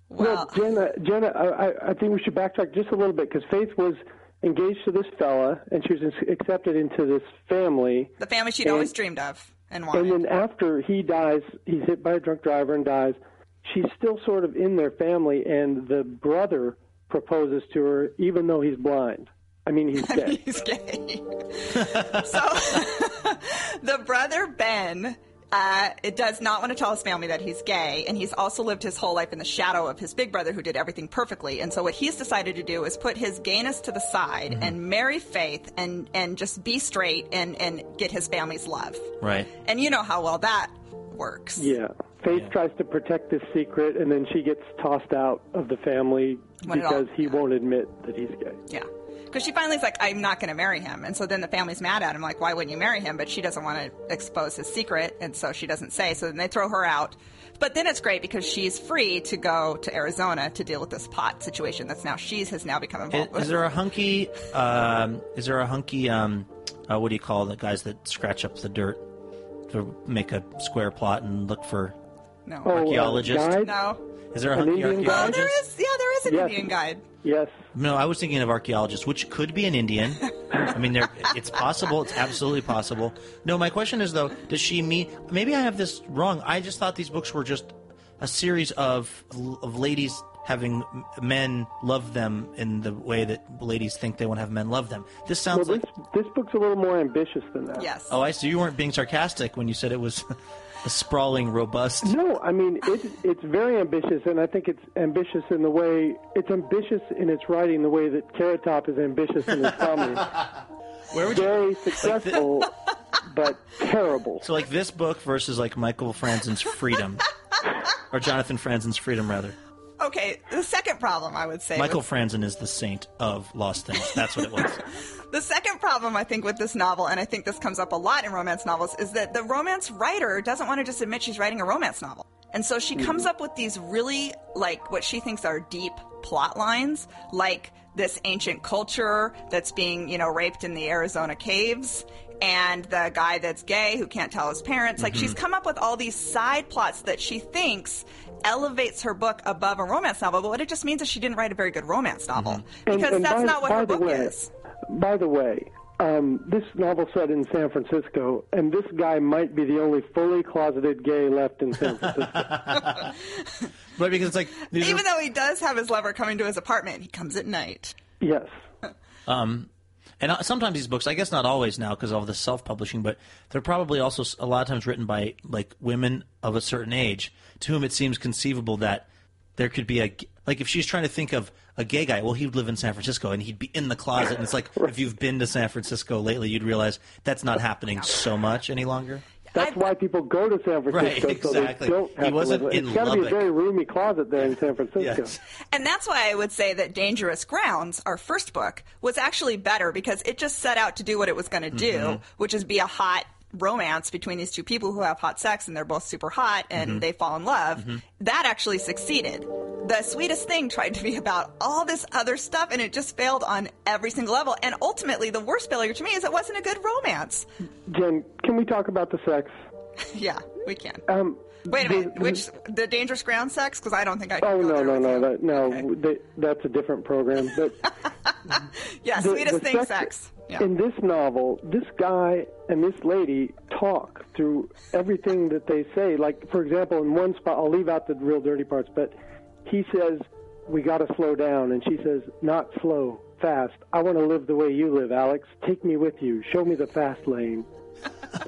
Well, well, Jenna, Jenna, I, I- I think we should backtrack just a little bit because Faith was engaged to this fella and she was accepted into this family. the family she'd and- always dreamed of and wanted. And then after he dies, he's hit by a drunk driver and dies. She's still sort of in their family, and the brother proposes to her, even though he's blind. I mean, he's gay. He's gay. so the brother Ben. Uh, it does not want to tell his family that he's gay, and he's also lived his whole life in the shadow of his big brother who did everything perfectly. And so, what he's decided to do is put his gayness to the side and marry Faith and, and just be straight and, and get his family's love. Right. And you know how well that works. yeah. Faith tries to protect this secret, and then she gets tossed out of the family When it all- because he won't admit that he's gay. Yeah. Because she finally's like, I'm not going to marry him. And so then the family's mad at him, like, why wouldn't you marry him? But she doesn't want to expose his secret, and so she doesn't say. So then they throw her out. But then it's great because she's free to go to Arizona to deal with this pot situation that's now she's has now become involved with. is there a hunky? Um, is there a hunky? Um, uh, what do you call the guys that scratch up the dirt to make a square plot and look for? no. Oh, uh, Archaeologist? no. Is there a An hunky Indian guide? Oh, there is. Yeah, there is an Yes. Indian guide. Yes. No, I was thinking of archaeologists, which could be an Indian. I mean, it's possible. It's absolutely possible. No, my question is though, does she meet? Maybe I have this wrong. I just thought these books were just a series of of ladies having men love them in the way that ladies think they want to have men love them. This Well, sounds this like. this book's a little more ambitious than that. Yes. Oh, I see. You weren't being sarcastic when you said it was a sprawling, robust. No, I mean it, it's very ambitious, and I think it's ambitious in the way it's ambitious in its writing, the way that Carrot Top is ambitious in his comedy. Where would you? Very successful, but terrible. So, like this book versus like Michael Franzen's Freedom, or Jonathan Franzen's Freedom, rather. Okay. The second problem I would say. Michael with- Franzen is the saint of lost things. That's what it was. The second problem I think with this novel, and I think this comes up a lot in romance novels, is that the romance writer doesn't want to just admit she's writing a romance novel. And so she comes mm-hmm. up with these really, like, what she thinks are deep plot lines, like this ancient culture that's being, you know, raped in the Arizona caves, and the guy that's gay who can't tell his parents. Like, she's mm-hmm. come up with all these side plots that she thinks elevates her book above a romance novel, but what it just means is she didn't write a very good romance mm-hmm. novel. And- Because and that's by- not what her book way, is. By the way, um, this novel set in San Francisco, and this guy might be the only fully closeted gay left in San Francisco. But because it's like Even are, though he does have his lover coming to his apartment, he comes at night. yes. Um, and sometimes these books, I guess not always now because of the self-publishing, but they're probably also a lot of times written by like women of a certain age to whom it seems conceivable that there could be a like if she's trying to think of a gay guy, well, he would live in San Francisco and he'd be in the closet. And it's like if you've been to San Francisco lately, you'd realize that's not happening so much any longer. That's why people go to San Francisco, Right, so they exactly. don't have He wasn't to live. in It's got to be a very roomy closet there in San Francisco. Yes. And that's why I would say that Dangerous Grounds, our first book, was actually better because it just set out to do what it was going to do, Mm-hmm. which is be a hot romance between these two people who have hot sex and they're both super hot and Mm-hmm. they fall in love. That actually succeeded. The sweetest thing tried to be about all this other stuff and it just failed on every single level. And ultimately, the worst failure to me is it wasn't a good romance. Jen, can we talk about the sex? yeah, we can. Um, Wait a the- minute. Which the dangerous ground sex? Because I don't think I. Can Oh go no there no with no you. that, no Okay. they, that's a different program. But Yeah, the- sweetest the thing, sex- sex. Yeah. in this novel, this guy and this lady talk through everything that they say. Like for example, in one spot, I'll leave out the real dirty parts, but he says we got to slow down, and she says not slow, fast. I want to live the way you live, Alex. Take me with you. Show me the fast lane.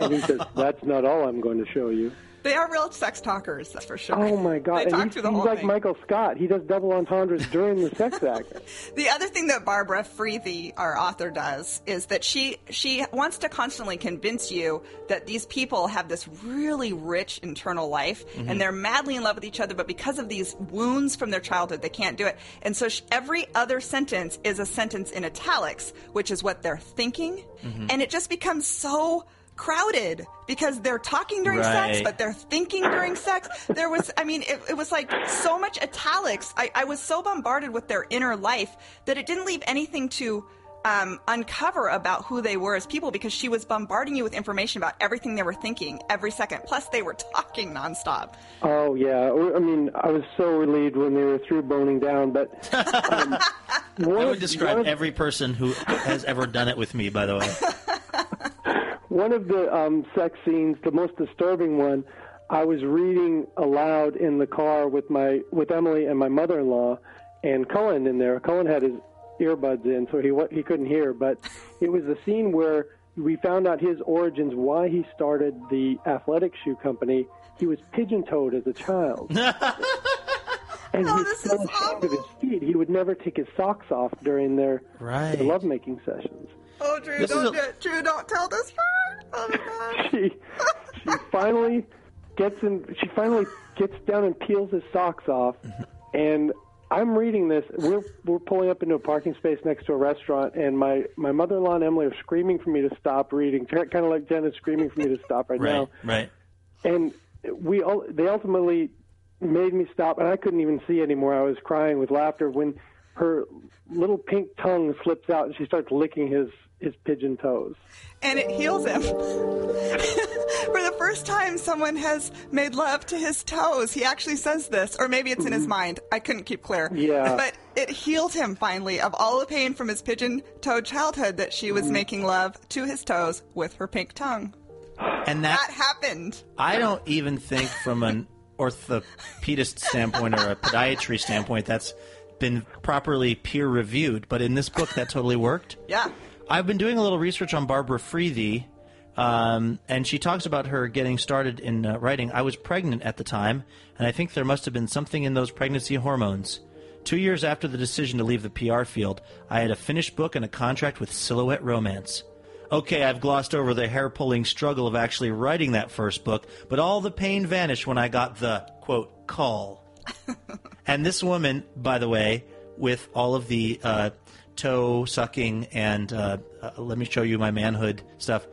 And he says, "That's not all I'm going to show you." They are real sex talkers, that's for sure. Oh my God! They talk he's, through the he's whole like thing. Michael Scott. He does double entendres during the sex act. The other thing that Barbara Freethy, our author, does is that she she wants to constantly convince you that these people have this really rich internal life and mm-hmm. they're madly in love with each other, but because of these wounds from their childhood, they can't do it. And so sh- every other sentence is a sentence in italics, which is what they're thinking, mm-hmm. and it just becomes so crowded because they're talking during sex but they're thinking during sex. There was i mean it, it was like so much italics. I, I was so bombarded with their inner life that it didn't leave anything to um, uncover about who they were as people because she was bombarding you with information about everything they were thinking every second. Plus they were talking nonstop. Oh yeah, I mean, I was so relieved when they were through boning down. But um, one I would describe one every person who has ever done it with me. By the way, one of the um, sex scenes, the most disturbing one. I was reading aloud in the car with my with Emily and my mother-in-law, and Cullen in there. Cullen had his earbuds in, so he wa- he couldn't hear. But it was the scene where we found out his origins, why he started the athletic shoe company. He was pigeon-toed as a child. And Oh, he's this so is ashamed of his feet, he would never take his socks off during their, Right. their lovemaking sessions. Oh drew This don't a- drew don't tell this part oh my god She she finally gets in. She finally gets down and peels his socks off, and I'm reading this. We're we're pulling up into a parking space next to a restaurant, and my my mother-in-law and Emily are screaming for me to stop reading, kind of like Jen is screaming for me to stop right, right, now. right. and we ul- they ultimately made me stop and I couldn't even see anymore. I was crying with laughter when her little pink tongue slips out and she starts licking his his pigeon toes. and it heals him. For the first time, someone has made love to his toes. He actually says this, or maybe it's in his mm-hmm. mind. I couldn't keep clear. Yeah. But it healed him finally of all the pain from his pigeon toed childhood that she was mm-hmm. making love to his toes with her pink tongue. And that That happened. I don't even think from an orthopedist standpoint or a podiatry standpoint that's been properly peer reviewed. But in this book, that totally worked. Yeah. I've been doing a little research on Barbara Freethy, um, and she talks about her getting started in uh, writing. I was pregnant at the time, and I think there must have been something in those pregnancy hormones. Two years after the decision to leave the PR field, I had a finished book and a contract with Silhouette Romance. Okay, I've glossed over the hair pulling struggle of actually writing that first book, but all the pain vanished when I got the, quote, call. and this woman, by the way, with all of the uh, toe sucking and uh, uh, let me show you my manhood stuff,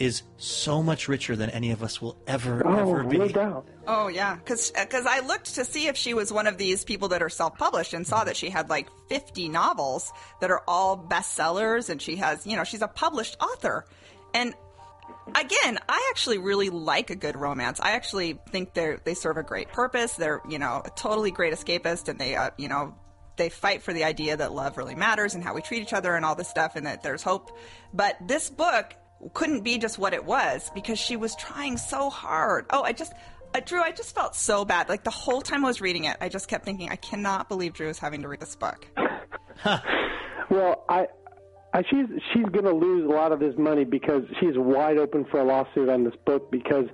is so much richer than any of us will ever, Oh, ever be. no doubt. Oh yeah, because I looked to see if she was one of these people that are self-published and saw that she had like 50 novels that are all bestsellers, and she has, you know, she's a published author. And again, I actually really like a good romance. I actually think they they serve a great purpose. They're you know a totally great escapist, and they uh, you know they fight for the idea that love really matters and how we treat each other and all this stuff, and that there's hope. But this book couldn't be just what it was because she was trying so hard. Oh, I just. Uh, Drew, I just felt so bad. Like the whole time I was reading it, I just kept thinking, I cannot believe Drew is having to read this book. Well, I, I she's she's going to lose a lot of this money because she's wide open for a lawsuit on this book because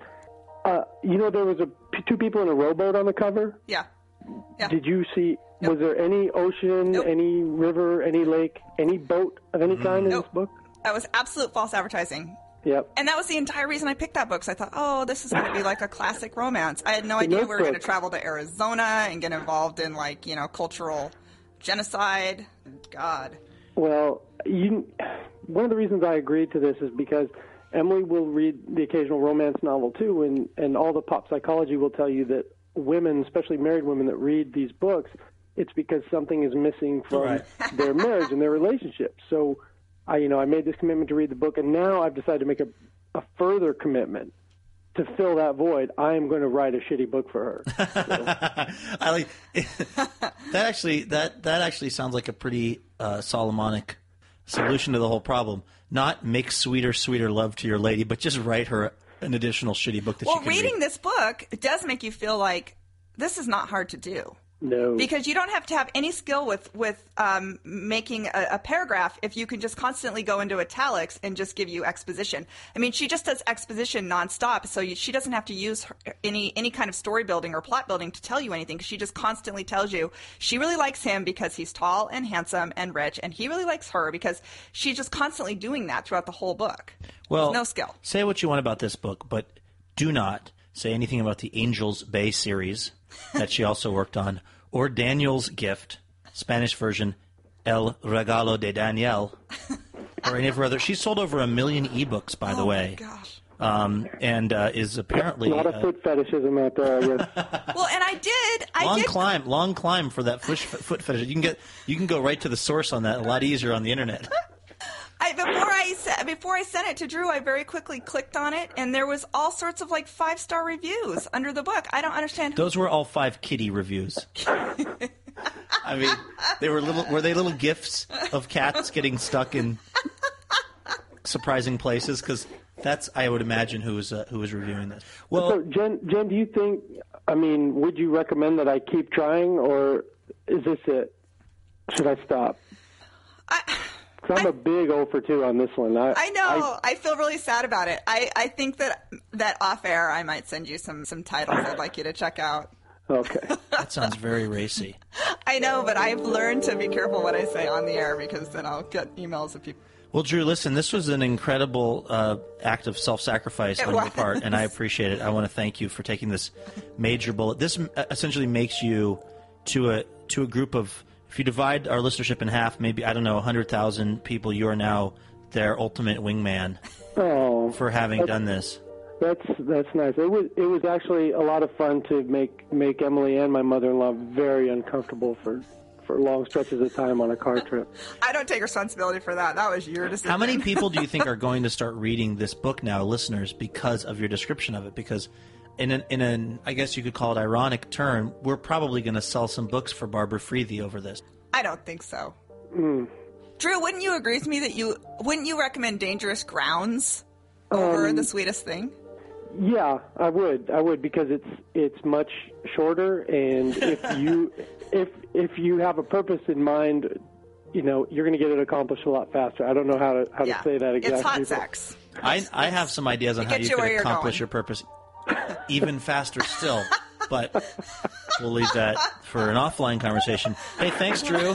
uh, you know there was a two people in a rowboat on the cover. Yeah. Yeah. Did you see? Was there any ocean, Nope. any river, any lake, any boat of any mm. kind in Nope. this book? That was absolute false advertising. Yep. And that was the entire reason I picked that book. So I thought, oh, this is going to be like a classic romance. I had no idea we were going to travel to Arizona and get involved in like you know cultural genocide. God. Well, you, one of the reasons I agreed to this is because Emily will read the occasional romance novel too, and, and all the pop psychology will tell you that women, especially married women that read these books, it's because something is missing from Right. their marriage and their relationship. So, I, you know, I made this commitment to read the book, and now I've decided to make a a further commitment to fill that void, I am going to write a shitty book for her. I like that. Actually, that that actually sounds like a pretty uh, Solomonic solution to the whole problem. Not make sweeter, sweeter love to your lady, but just write her an additional shitty book that well, she can reading read. this book does make you feel like this is not hard to do. No. Because you don't have to have any skill with with um, making a, a paragraph if you can just constantly go into italics and just give you exposition. I mean, she just does exposition nonstop, so you, she doesn't have to use her, any any kind of story building or plot building to tell you anything. she just constantly tells you she really likes him because he's tall and handsome and rich, and he really likes her because she's just constantly doing that throughout the whole book. well, There's no skill. Say what you want about this book, but do not say anything about the Angels Bay series that she also worked on, or Daniel's Gift, Spanish version, El Regalo de Daniel, or any of her other. She's sold over a million ebooks, by the oh way. my gosh. um, and uh, is apparently a lot of uh, foot fetishism out there, I guess. Well, and I did. I long did. climb, long climb for that foot, foot fetish. You can get, you can go right to the source on that a lot easier on the internet. I, before I before I sent it to Drew, I very quickly clicked on it, and there was all sorts of like five star reviews under the book. I don't understand. Who, Those were all five kitty reviews. I mean, they were little. Were they little gifts of cats getting stuck in surprising places? Because that's, I would imagine, who was uh, who was reviewing this. Well, so, Jen, Jen, do you think? I mean, would you recommend that I keep trying, or is this it? Should I stop? I, Because I'm a big O for two on this one. I, I know. I, feel really sad about it. I, I think that that off air, I might send you some some titles I'd like you to check out. okay. that sounds very racy. I know, but I've learned to be careful what I say on the air because then I'll get emails of people. Well, Drew, listen, this was an incredible uh, act of self-sacrifice It on your part, and I appreciate it. I want to thank you for taking this major bullet. This essentially makes you to a to a group of. If you divide our listenership in half, maybe I don't know, hundred thousand people, you are now their ultimate wingman Oh, for having done this. that's that's nice. It was it was actually a lot of fun to make make Emily and my mother-in-law very uncomfortable for for long stretches of time on a car trip. I don't take responsibility for that. That was your decision. How many people do you think are going to start reading this book now, listeners, because of your description of it? Because in an, in an I guess you could call it ironic turn, we're probably going to sell some books for Barbara Freethy over this. I don't think so. Hmm. Drew, wouldn't you agree with me that you wouldn't you recommend Dangerous Grounds over Um, The Sweetest Thing? Yeah, I would. I would because it's it's much shorter, and if you if if you have a purpose in mind, you know you're going to get it accomplished a lot faster. I don't know how to how Yeah, to say that exactly. it's hot sex. I, I have some ideas on how you you where can accomplish going. your purpose even faster still, but we'll leave that for an offline conversation. Hey, thanks, Drew.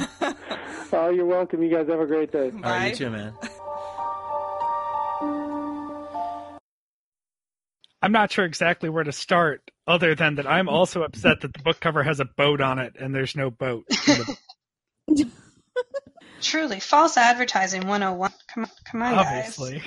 Oh, you're welcome. You guys have a great day. right, Bye. you too, man. I'm not sure exactly where to start, other than that I'm also upset that the book cover has a boat on it and there's no boat. Truly, false advertising 101. Come on, come on, guys. Obviously.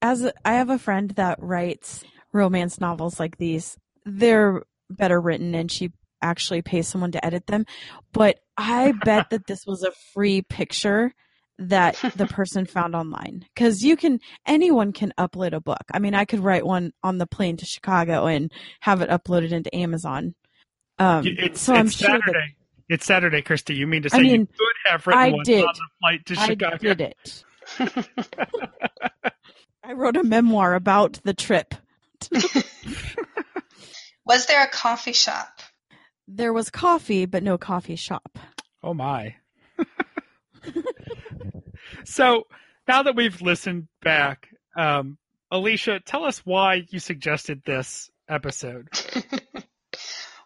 as I have a friend that writes romance novels like these. They're better written and she actually pays someone to edit them. But I bet that this was a free picture that the person found online because you can anyone can upload a book. I mean, I could write one on the plane to Chicago and have it uploaded into Amazon. Um, It's, so I'm it's sure that It's Saturday, Christy. You mean to I say you could have written I one did. on the flight to chicago I did it. I wrote a memoir about the trip. Was there a coffee shop? There was coffee, but no coffee shop. Oh my. so now that we've listened back, um, Alicia, tell us why you suggested this episode.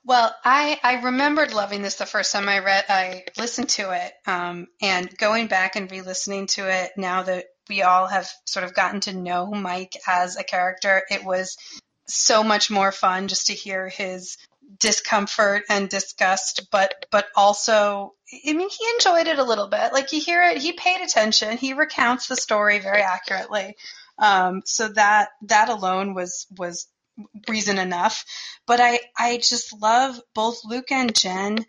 Well, I, I remembered loving this the first time I read I listened to it, um, and going back and re-listening to it now that we all have sort of gotten to know Mike as a character, it was so much more fun just to hear his discomfort and disgust, but but also I mean he enjoyed it a little bit. Like you hear it, he paid attention, he recounts the story very accurately. Um, so that that alone was was reason enough. But I I just love both Luke and Jen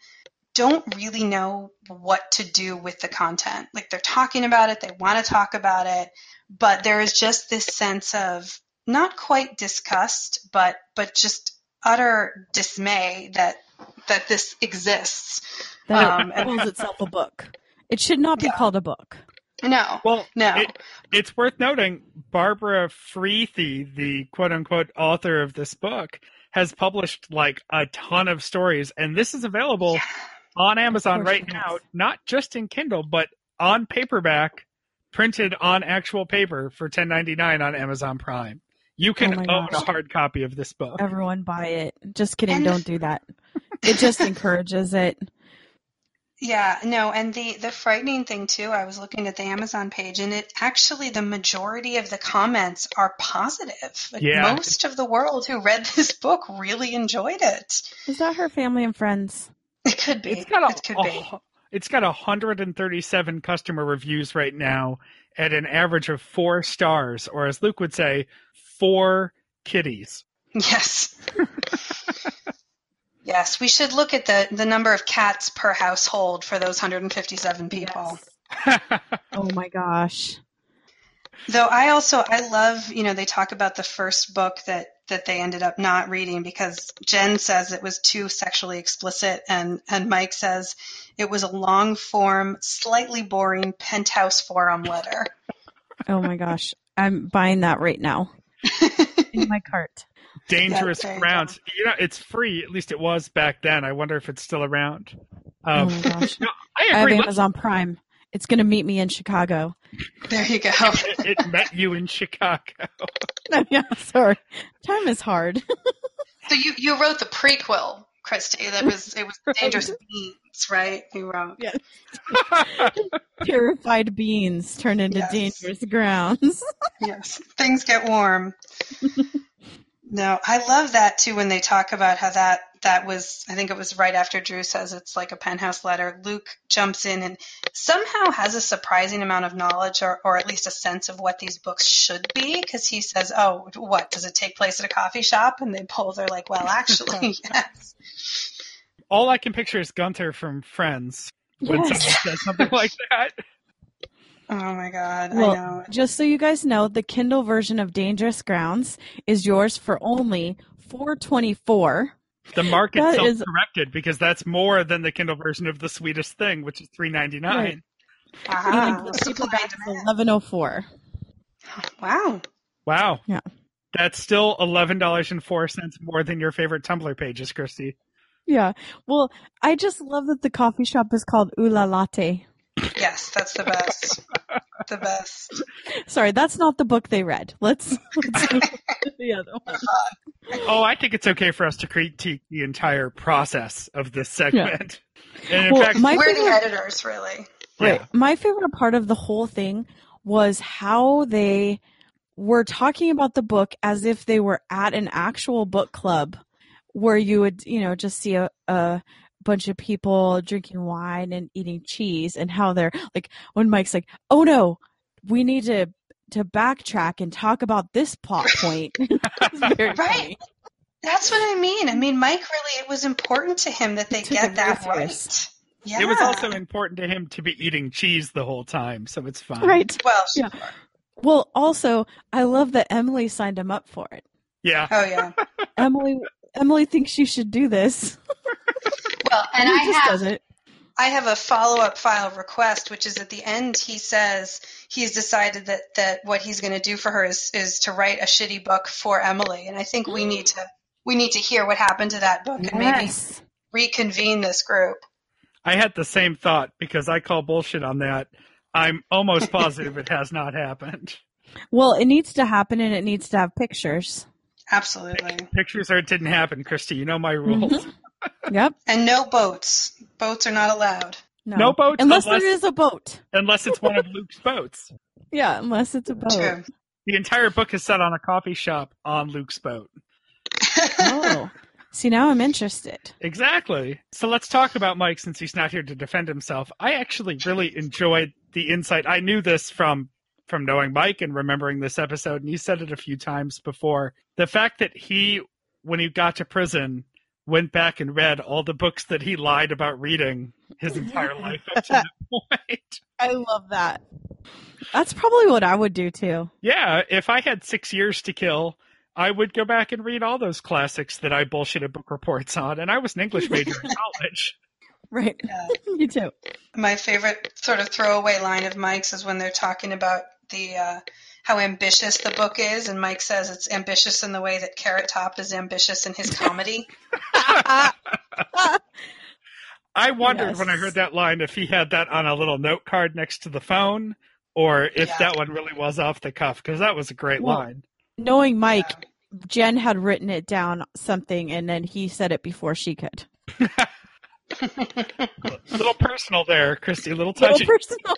don't really know what to do with the content. Like they're talking about it, they want to talk about it, but there is just this sense of not quite disgust, but but just utter dismay that that this exists. That Um, it calls itself a book. It should not be Yeah. called a book. No, Well, no. it, it's worth noting Barbara Freethy, the quote unquote author of this book, has published like a ton of stories, and this is available on Amazon right now, not just in Kindle, but on paperback, printed on actual paper for ten ninety nine on Amazon Prime. You can Oh my own a hard copy of this book. Everyone buy it. Just kidding. And Don't do that. It just encourages it. Yeah, no, and the the frightening thing too, I was looking at the Amazon page and it actually the majority of the comments are positive. Like Yeah. most of the world who read this book really enjoyed it. Is that her family and friends? It could be. It's got a, it could a be. hu- it's got 137 customer reviews right now at an average of four stars, or as Luke would say, four kitties. Yes. yes, we should look at the the number of cats per household for those 157 people. Oh my gosh. Though I also I love, you know, they talk about the first book that that they ended up not reading because Jen says it was too sexually explicit and and Mike says it was a long form, slightly boring penthouse forum letter. Oh my gosh. I'm buying that right now in my cart. Dangerous there grounds. You know, it's free. At least it was back then. I wonder if it's still around. Oh Um, my gosh. no, I I have agree. Let's- Amazon Prime. It's going to meet me in Chicago. there you go. it, it met you in Chicago. yeah, sorry. Time is hard. So you you wrote the prequel, Christy. That was it was Right. Dangerous Beans, right? You wrote. Yes. Purified beans turn into Yes. dangerous grounds. Yes, things get warm. no, I love that too when they talk about how that that was. I think it was right after Drew says it's like a penthouse letter. Luke jumps in and somehow has a surprising amount of knowledge, or or at least a sense of what these books should be, because he says, "Oh, what does it take place at a coffee shop?" And they both are like, "Well, actually, yes." All I can picture is Gunther from Friends when Yes. someone says something like that. Oh my god, I Well, know. just so you guys know, the Kindle version of Dangerous Grounds is yours for only 424. The market That self is- corrected because that's more than the Kindle version of the sweetest thing, which is three ninety nine. Right. Aha, the supply is 1104. Wow. Wow. Yeah. That's still eleven dollars and four cents more than your favorite Tumblr pages, Christy. Yeah. Well, I just love that the coffee shop is called Ula Latte. Yes, that's the best. the best. Sorry, that's not the book they read. Let's, let's move to the other one. Uh, oh, I think it's okay for us to critique the entire process of this segment. And in Well, fact, my We're the favorite- editors, really. Right. yeah. My favorite part of the whole thing was how they were talking about the book as if they were at an actual book club where you would, you know, just see a, a bunch of people drinking wine and eating cheese and how they're like when Mike's like, "Oh no, we need to to backtrack and talk about this plot point." Right. funny. That's what I mean. I mean, Mike really, it was important to him that they Took get it that very right. Yeah. it was also important to him to be eating cheese the whole time, so it's fine. Right. well. Yeah. Well, also, I love that Emily signed him up for it. Yeah. Oh yeah. Emily Emily thinks you should do this. Well, and he I just have does it. I have a follow up file request, which is at the end. He says he's decided that that what he's going to do for her is is to write a shitty book for Emily, and I think we need to we need to hear what happened to that book and maybe reconvene this group. I had the same thought because I call bullshit on that. I'm almost positive it has not happened. Well, it needs to happen and it needs to have pictures. Absolutely. Pictures or it didn't happen, Christy. You know my rules. Mm-hmm. Yep. And no boats. Boats are not allowed. No, No boats unless, unless- there is a boat. Unless it's one of Luke's boats. Yeah, unless it's a boat. True. The entire book is set on a coffee shop on Luke's boat. Oh, see now I'm interested. Exactly. So let's talk about Mike since he's not here to defend himself. I actually really enjoyed the insight. I knew this from from knowing Mike and remembering this episode, and he said it a few times before. The fact that he, when he got to prison, went back and read all the books that he lied about reading his entire life up to that point. I love that. That's probably what I would do too. Yeah, if I had six years to kill, I would go back and read all those classics that I bullshitted book reports on. And I was an English major in college. Right. Yeah. Me too. My favorite sort of throwaway line of Mike's is when they're talking about the uh, how ambitious the book is, and Mike says it's ambitious in the way that Carrot Top is ambitious in his comedy. I wondered Yes. when I heard that line if he had that on a little note card next to the phone or if Yeah. that one really was off the cuff because that was a great Well- line. Knowing Mike, Jen had written it down something and then he said it before she could. A little personal there, Christy. A little Little touchy. personal,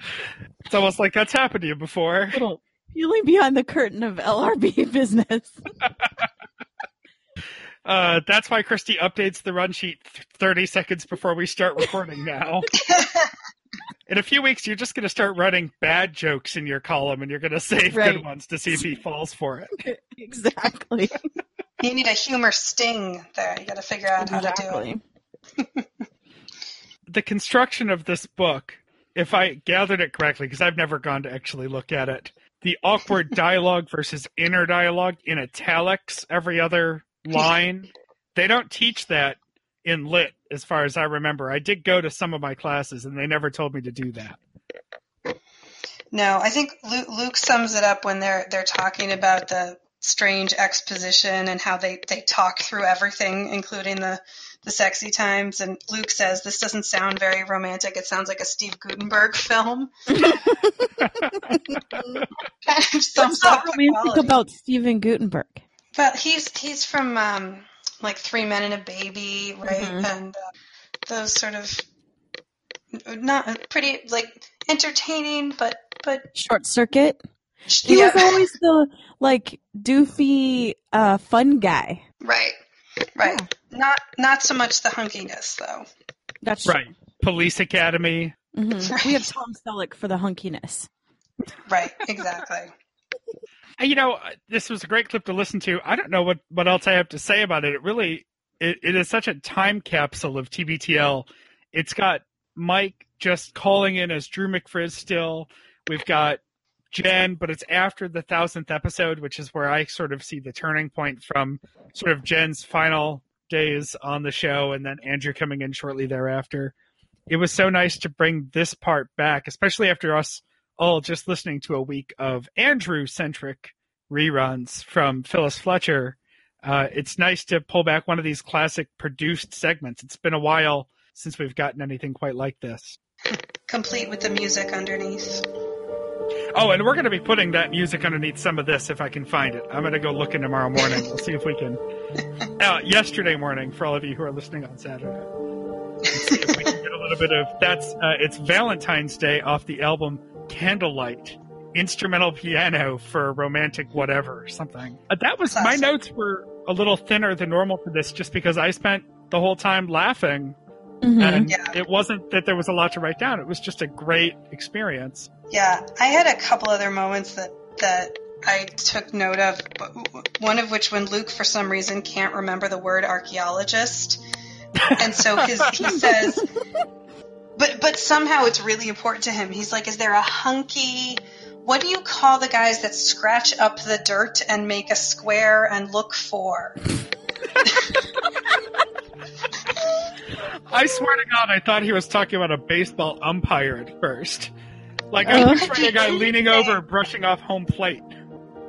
it's almost like that's happened to you before. little peeling behind the curtain of LRB business. Uh, that's why Christy updates the run sheet 30 seconds before we start recording now. In a few weeks, you're just going to start writing bad jokes in your column and you're going to save Right. good ones to see if he falls for it. exactly. you need a humor sting there. You got to figure out how to do it. The construction of this book, if I gathered it correctly, because I've never gone to actually look at it, the awkward dialogue versus inner dialogue in italics every other line, they don't teach that in lit, as far as I remember. I did go to some of my classes, and they never told me to do that. No, I think Luke, Luke sums it up when they're they're talking about the strange exposition and how they they talk through everything, including the the sexy times. And Luke says this doesn't sound very romantic. It sounds like a Steve Guttenberg film. kind of sums What's not up romantic about Steven Guttenberg? But he's he's from um, like Three Men and a Baby, right? Mhm. And uh, those sort of not pretty like entertaining, but but Short Circuit. He yeah, was always the like doofy, uh, fun guy. right, right. Not not so much the hunkiness though. That's Right. Police Academy. hmm Right. We have Tom Selleck for the hunkiness. Right, exactly. You know, this was a great clip to listen to. I don't know what, what else I have to say about it. It really, it, it is such a time capsule of TBTL. It's got Mike just calling in as Drew McFrizz still. We've got Jen, but it's after the thousandth episode, which is where I sort of see the turning point from sort of Jen's final days on the show and then Andrew coming in shortly thereafter. It was so nice to bring this part back, especially after us all just listening to a week of Andrew centric reruns from Phyllis Fletcher. Uh, it's nice to pull back one of these classic produced segments. It's been a while since we've gotten anything quite like this. Complete with the music underneath. Oh, and we're going to be putting that music underneath some of this if I can find it. I'm going to go looking tomorrow morning. We'll see if we can. Uh, yesterday morning, for all of you who are listening on Saturday. Let's see if we can get a little bit of that's. Uh, it's Valentine's Day off the album Candlelight, instrumental piano for romantic whatever something. Uh, that was my notes were a little thinner than normal for this, just because I spent the whole time laughing, Mhm. and Yeah. it wasn't that there was a lot to write down. It was just a great experience. Yeah, I had a couple other moments that that I took note of. One of which, when Luke, for some reason, can't remember the word archaeologist, and so his he says, but but somehow it's really important to him. He's like, is there a hunky? What do you call the guys that scratch up the dirt and make a square and look for? I swear to God, I thought he was talking about a baseball umpire at first. Like I Uh. picturing a guy leaning over, brushing off home plate.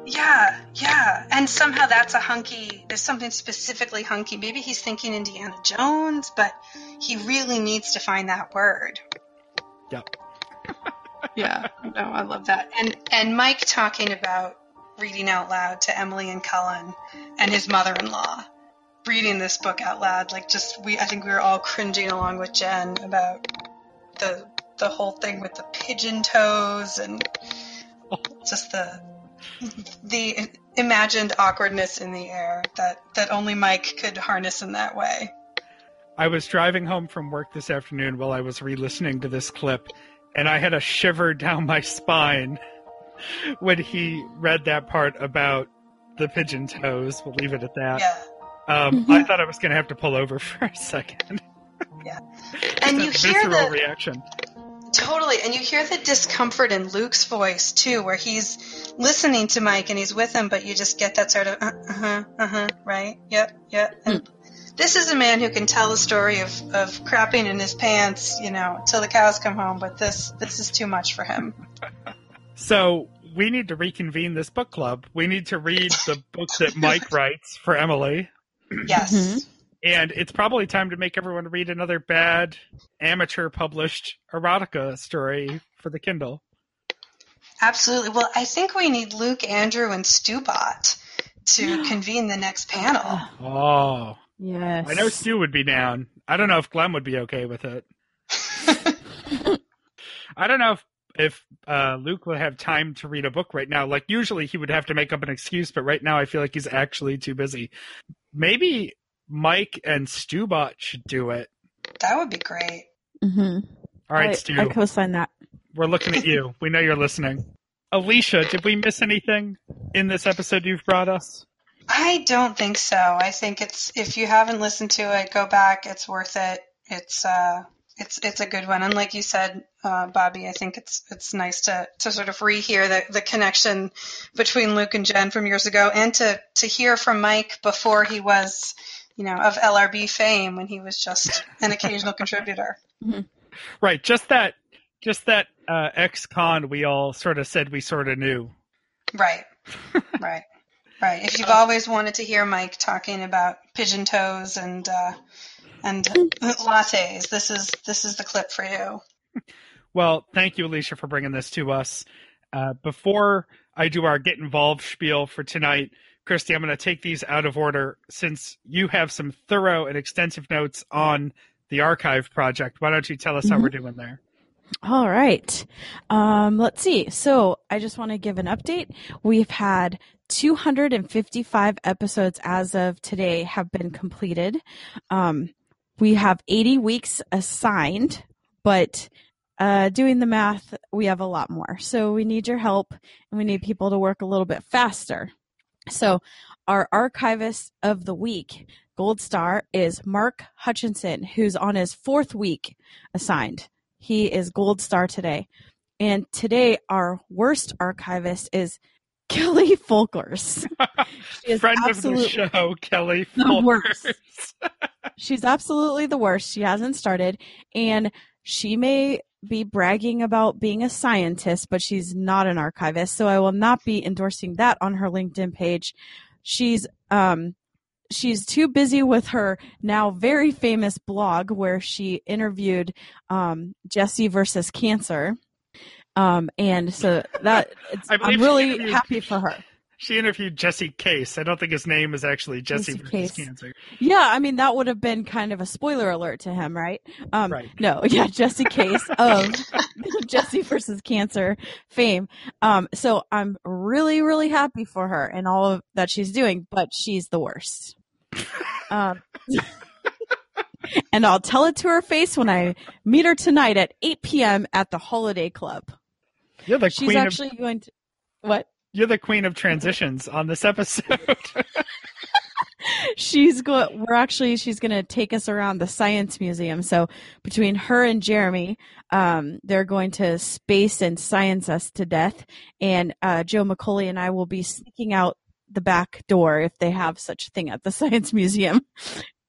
Yeah, yeah. And somehow that's a hunky, there's something specifically hunky. Maybe he's thinking Indiana Jones, but he really needs to find that word. Yep. Yeah, no, I love that. And and Mike talking about reading out loud to Emily and Cullen and his mother-in-law. Reading this book out loud, like just we I think we were all cringing along with Jen about the the whole thing with the pigeon toes and just the the imagined awkwardness in the air that that only Mike could harness in that way. I was driving home from work this afternoon while I was re-listening to this clip, and I had a shiver down my spine when he read that part about the pigeon toes. We'll leave it at that. Yeah. Um, I thought I was going to have to pull over for a second. yeah, And you hear the reaction. Totally. And you hear the discomfort in Luke's voice too, where he's listening to Mike and he's with him, but you just get that sort of uh huh, uh huh, right? Yep, yep. And this is a man who can tell a story of, of crapping in his pants, you know, till the cows come home, but this this is too much for him. So we need to reconvene this book club. We need to read the book that Mike writes for Emily. Yes. Mhm. And it's probably time to make everyone read another bad amateur published erotica story for the Kindle. Absolutely. Well, I think we need Luke, Andrew, and Stubot to convene the next panel. Oh, Yes. I know Stu would be down. I don't know if Glenn would be okay with it. I don't know if if uh, Luke would have time to read a book right now. Like usually he would have to make up an excuse, but right now I feel like he's actually too busy. Maybe Mike and Stubot should do it. That would be great. hmm All right, I, Stu, I co-sign that. we're looking at you. We know you're listening. Alicia, did we miss anything in this episode you've brought us? I don't think so. I think it's if you haven't listened to it, go back. It's worth it. It's uh, it's it's a good one. And like you said, uh, Bobby, I think it's it's nice to to sort of rehear the the connection between Luke and Jen from years ago, and to to hear from Mike before he was, you know, of LRB fame when he was just an occasional contributor. Right, just that, just that uh, ex-con we all sort of said we sort of knew. Right, right, right. If you've always wanted to hear Mike talking about pigeon toes and uh, and lattes, this is this is the clip for you. Well, thank you, Alicia, for bringing this to us. Uh, before I do our get involved spiel for tonight, Christy, I'm going to take these out of order since you have some thorough and extensive notes on the archive project. Why don't you tell us how Mhm. we're doing there? All right. Um, let's see. So I just want to give an update. We've had 255 episodes as of today have been completed. Um, we have 80 weeks assigned, but uh, doing the math, we have a lot more. So we need your help and we need people to work a little bit faster. So our archivist of the week, Gold Star, is Mark Hutchinson, who's on his fourth week assigned. He is Gold Star today. And today, our worst archivist is Kelly Folkers. She Friend of the show, Kelly. Worst. She's absolutely the worst. She hasn't started. And she may be bragging about being a scientist, but she's not an archivist. So I will not be endorsing that on her LinkedIn page. She's, um, she's too busy with her now very famous blog where she interviewed um, Jesse versus cancer. Um, and so that I'm really happy for her. She interviewed Jesse Case. I don't think his name is actually Jesse, Case. Cancer. Yeah, I mean that would have been kind of a spoiler alert to him, right? Um, Right. No, yeah, Jesse Case of Jesse versus Cancer fame. Um, so I'm really, really happy for her and all of that she's doing, but she's the worst. Um, and I'll tell it to her face when I meet her tonight at 8 p.m. at the Holiday Club. You're the She's queen of actually going to what? you're the queen of transitions on this episode. she's going we're actually she's going to take us around the science museum so between her and jeremy um, they're going to space and science us to death and uh, joe mccauley and i will be sneaking out the back door if they have such a thing at the science museum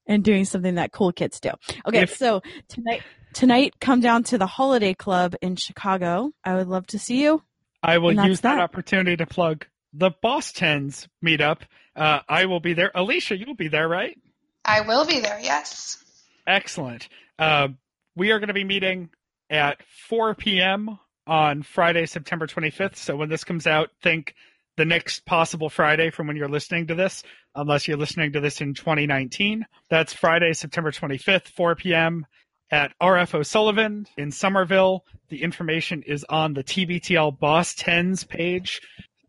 and doing something that cool kids do okay If- so tonight tonight come down to the holiday club in chicago i would love to see you I will use that that. opportunity to plug the Boss Tens meetup. Uh, I will be there. Alicia, you'll be there, right? I will be there. Yes. Excellent. Uh, we are going to be meeting at 4 p.m. on Friday, September 25th. So when this comes out, think the next possible Friday from when you're listening to this, unless you're listening to this in 2019. That's Friday, September 25th, 4 p.m. at RF O'Sullivan in Somerville. The information is on the TBTL Boss 10s page.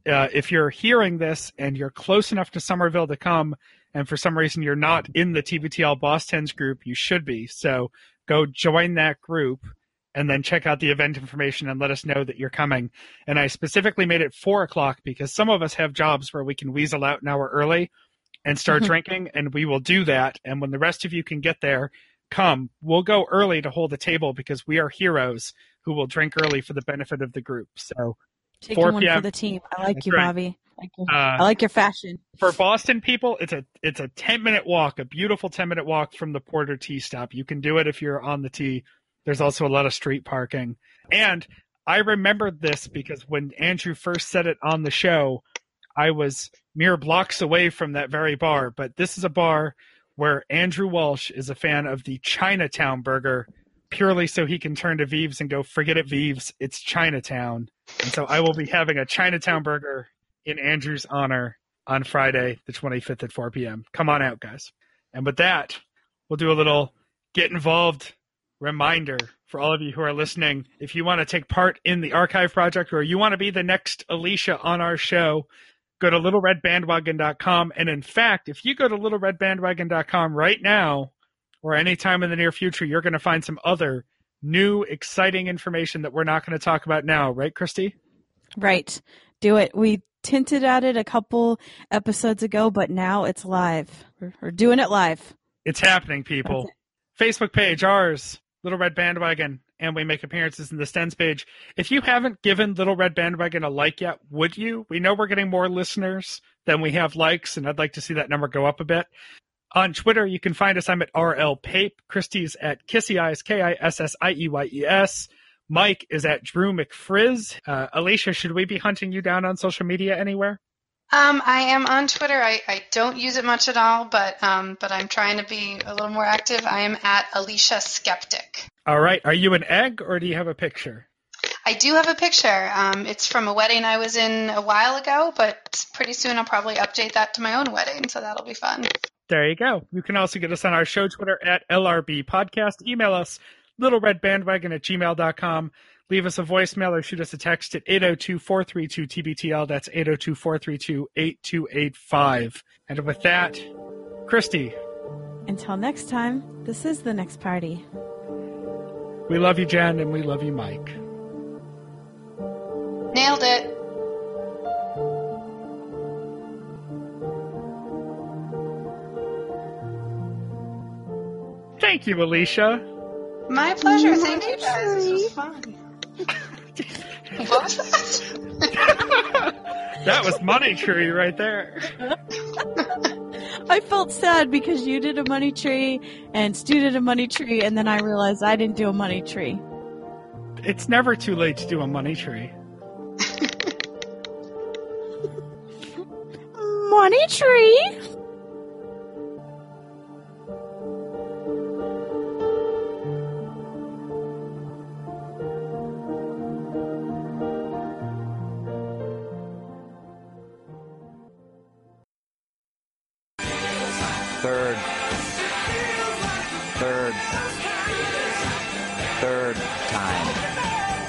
Uh, if you're hearing this and you're close enough to Somerville to come, and for some reason you're not in the TBTL Boss 10s group, you should be. So go join that group and then check out the event information and let us know that you're coming. And I specifically made it four o'clock because some of us have jobs where we can weasel out an hour early and start drinking, and we will do that. And when the rest of you can get there, come. We'll go early to hold the table because we are heroes who will drink early for the benefit of the group. So Taking 4 one p.m. for the team. I like That's you, right. Bobby. I like your, Uh, I like your fashion. for Boston people, it's a it's a ten minute walk, a beautiful ten minute walk from the Porter T stop. You can do it if you're on the T. There's also a lot of street parking, and I remembered this because when Andrew first said it on the show, I was mere blocks away from that very bar. But this is a bar where Andrew Walsh is a fan of the Chinatown burger, purely so he can turn to Vives and go, "Forget it, Vives, it's Chinatown." And so I will be having a Chinatown burger in Andrew's honor on Friday, the 25th at 4 p.m. Come on out, guys. And with that, we'll do a little get involved reminder for all of you who are listening. If you want to take part in the archive project or you want to be the next Alicia on our show, go to littleredbandwagon.com. And in fact, if you go to littleredbandwagon.com right now or anytime in the near future, you're going to find some other new, exciting information that we're not going to talk about now, right, Christy? Right. Do it. We tinted at it a couple episodes ago, but now it's live. We're, we're doing it live. It's happening, people. Facebook page, ours, Little Red Bandwagon, and we make appearances in the Stens page. If you haven't given Little Red Bandwagon a like yet, would you? We know we're getting more listeners than we have likes, and I'd like to see that number go up a bit. On Twitter, you can find us. I'm at RL Pape. Christy's at Kissy Eyes, K I S S I E Y E S. Mike is at Drew McFrizz. Uh, Alicia, should we be hunting you down on social media anywhere? Um, I am on Twitter. I, I don't use it much at all, but um, but I'm trying to be a little more active. I am at Alicia Skeptic. All right. Are you an egg or do you have a picture? I do have a picture. Um, it's from a wedding I was in a while ago, but pretty soon I'll probably update that to my own wedding, so that'll be fun. There you go. You can also get us on our show Twitter at LRB Podcast. Email us, littleredbandwagon at gmail.com. Leave us a voicemail or shoot us a text at 802-432-TBTL. That's 802-432-8285. And with that, Christy, Until next time, this is the next party. we love you, Jen, and we love you, Mike. Nailed it. Thank you, Alicia. My pleasure. Thank you guys. This was fun. What was that? That was money tree right there. I felt sad because you did a money tree and Stu did a money tree, and then I realized I didn't do a money tree. It's never too late to do a money tree. Money tree?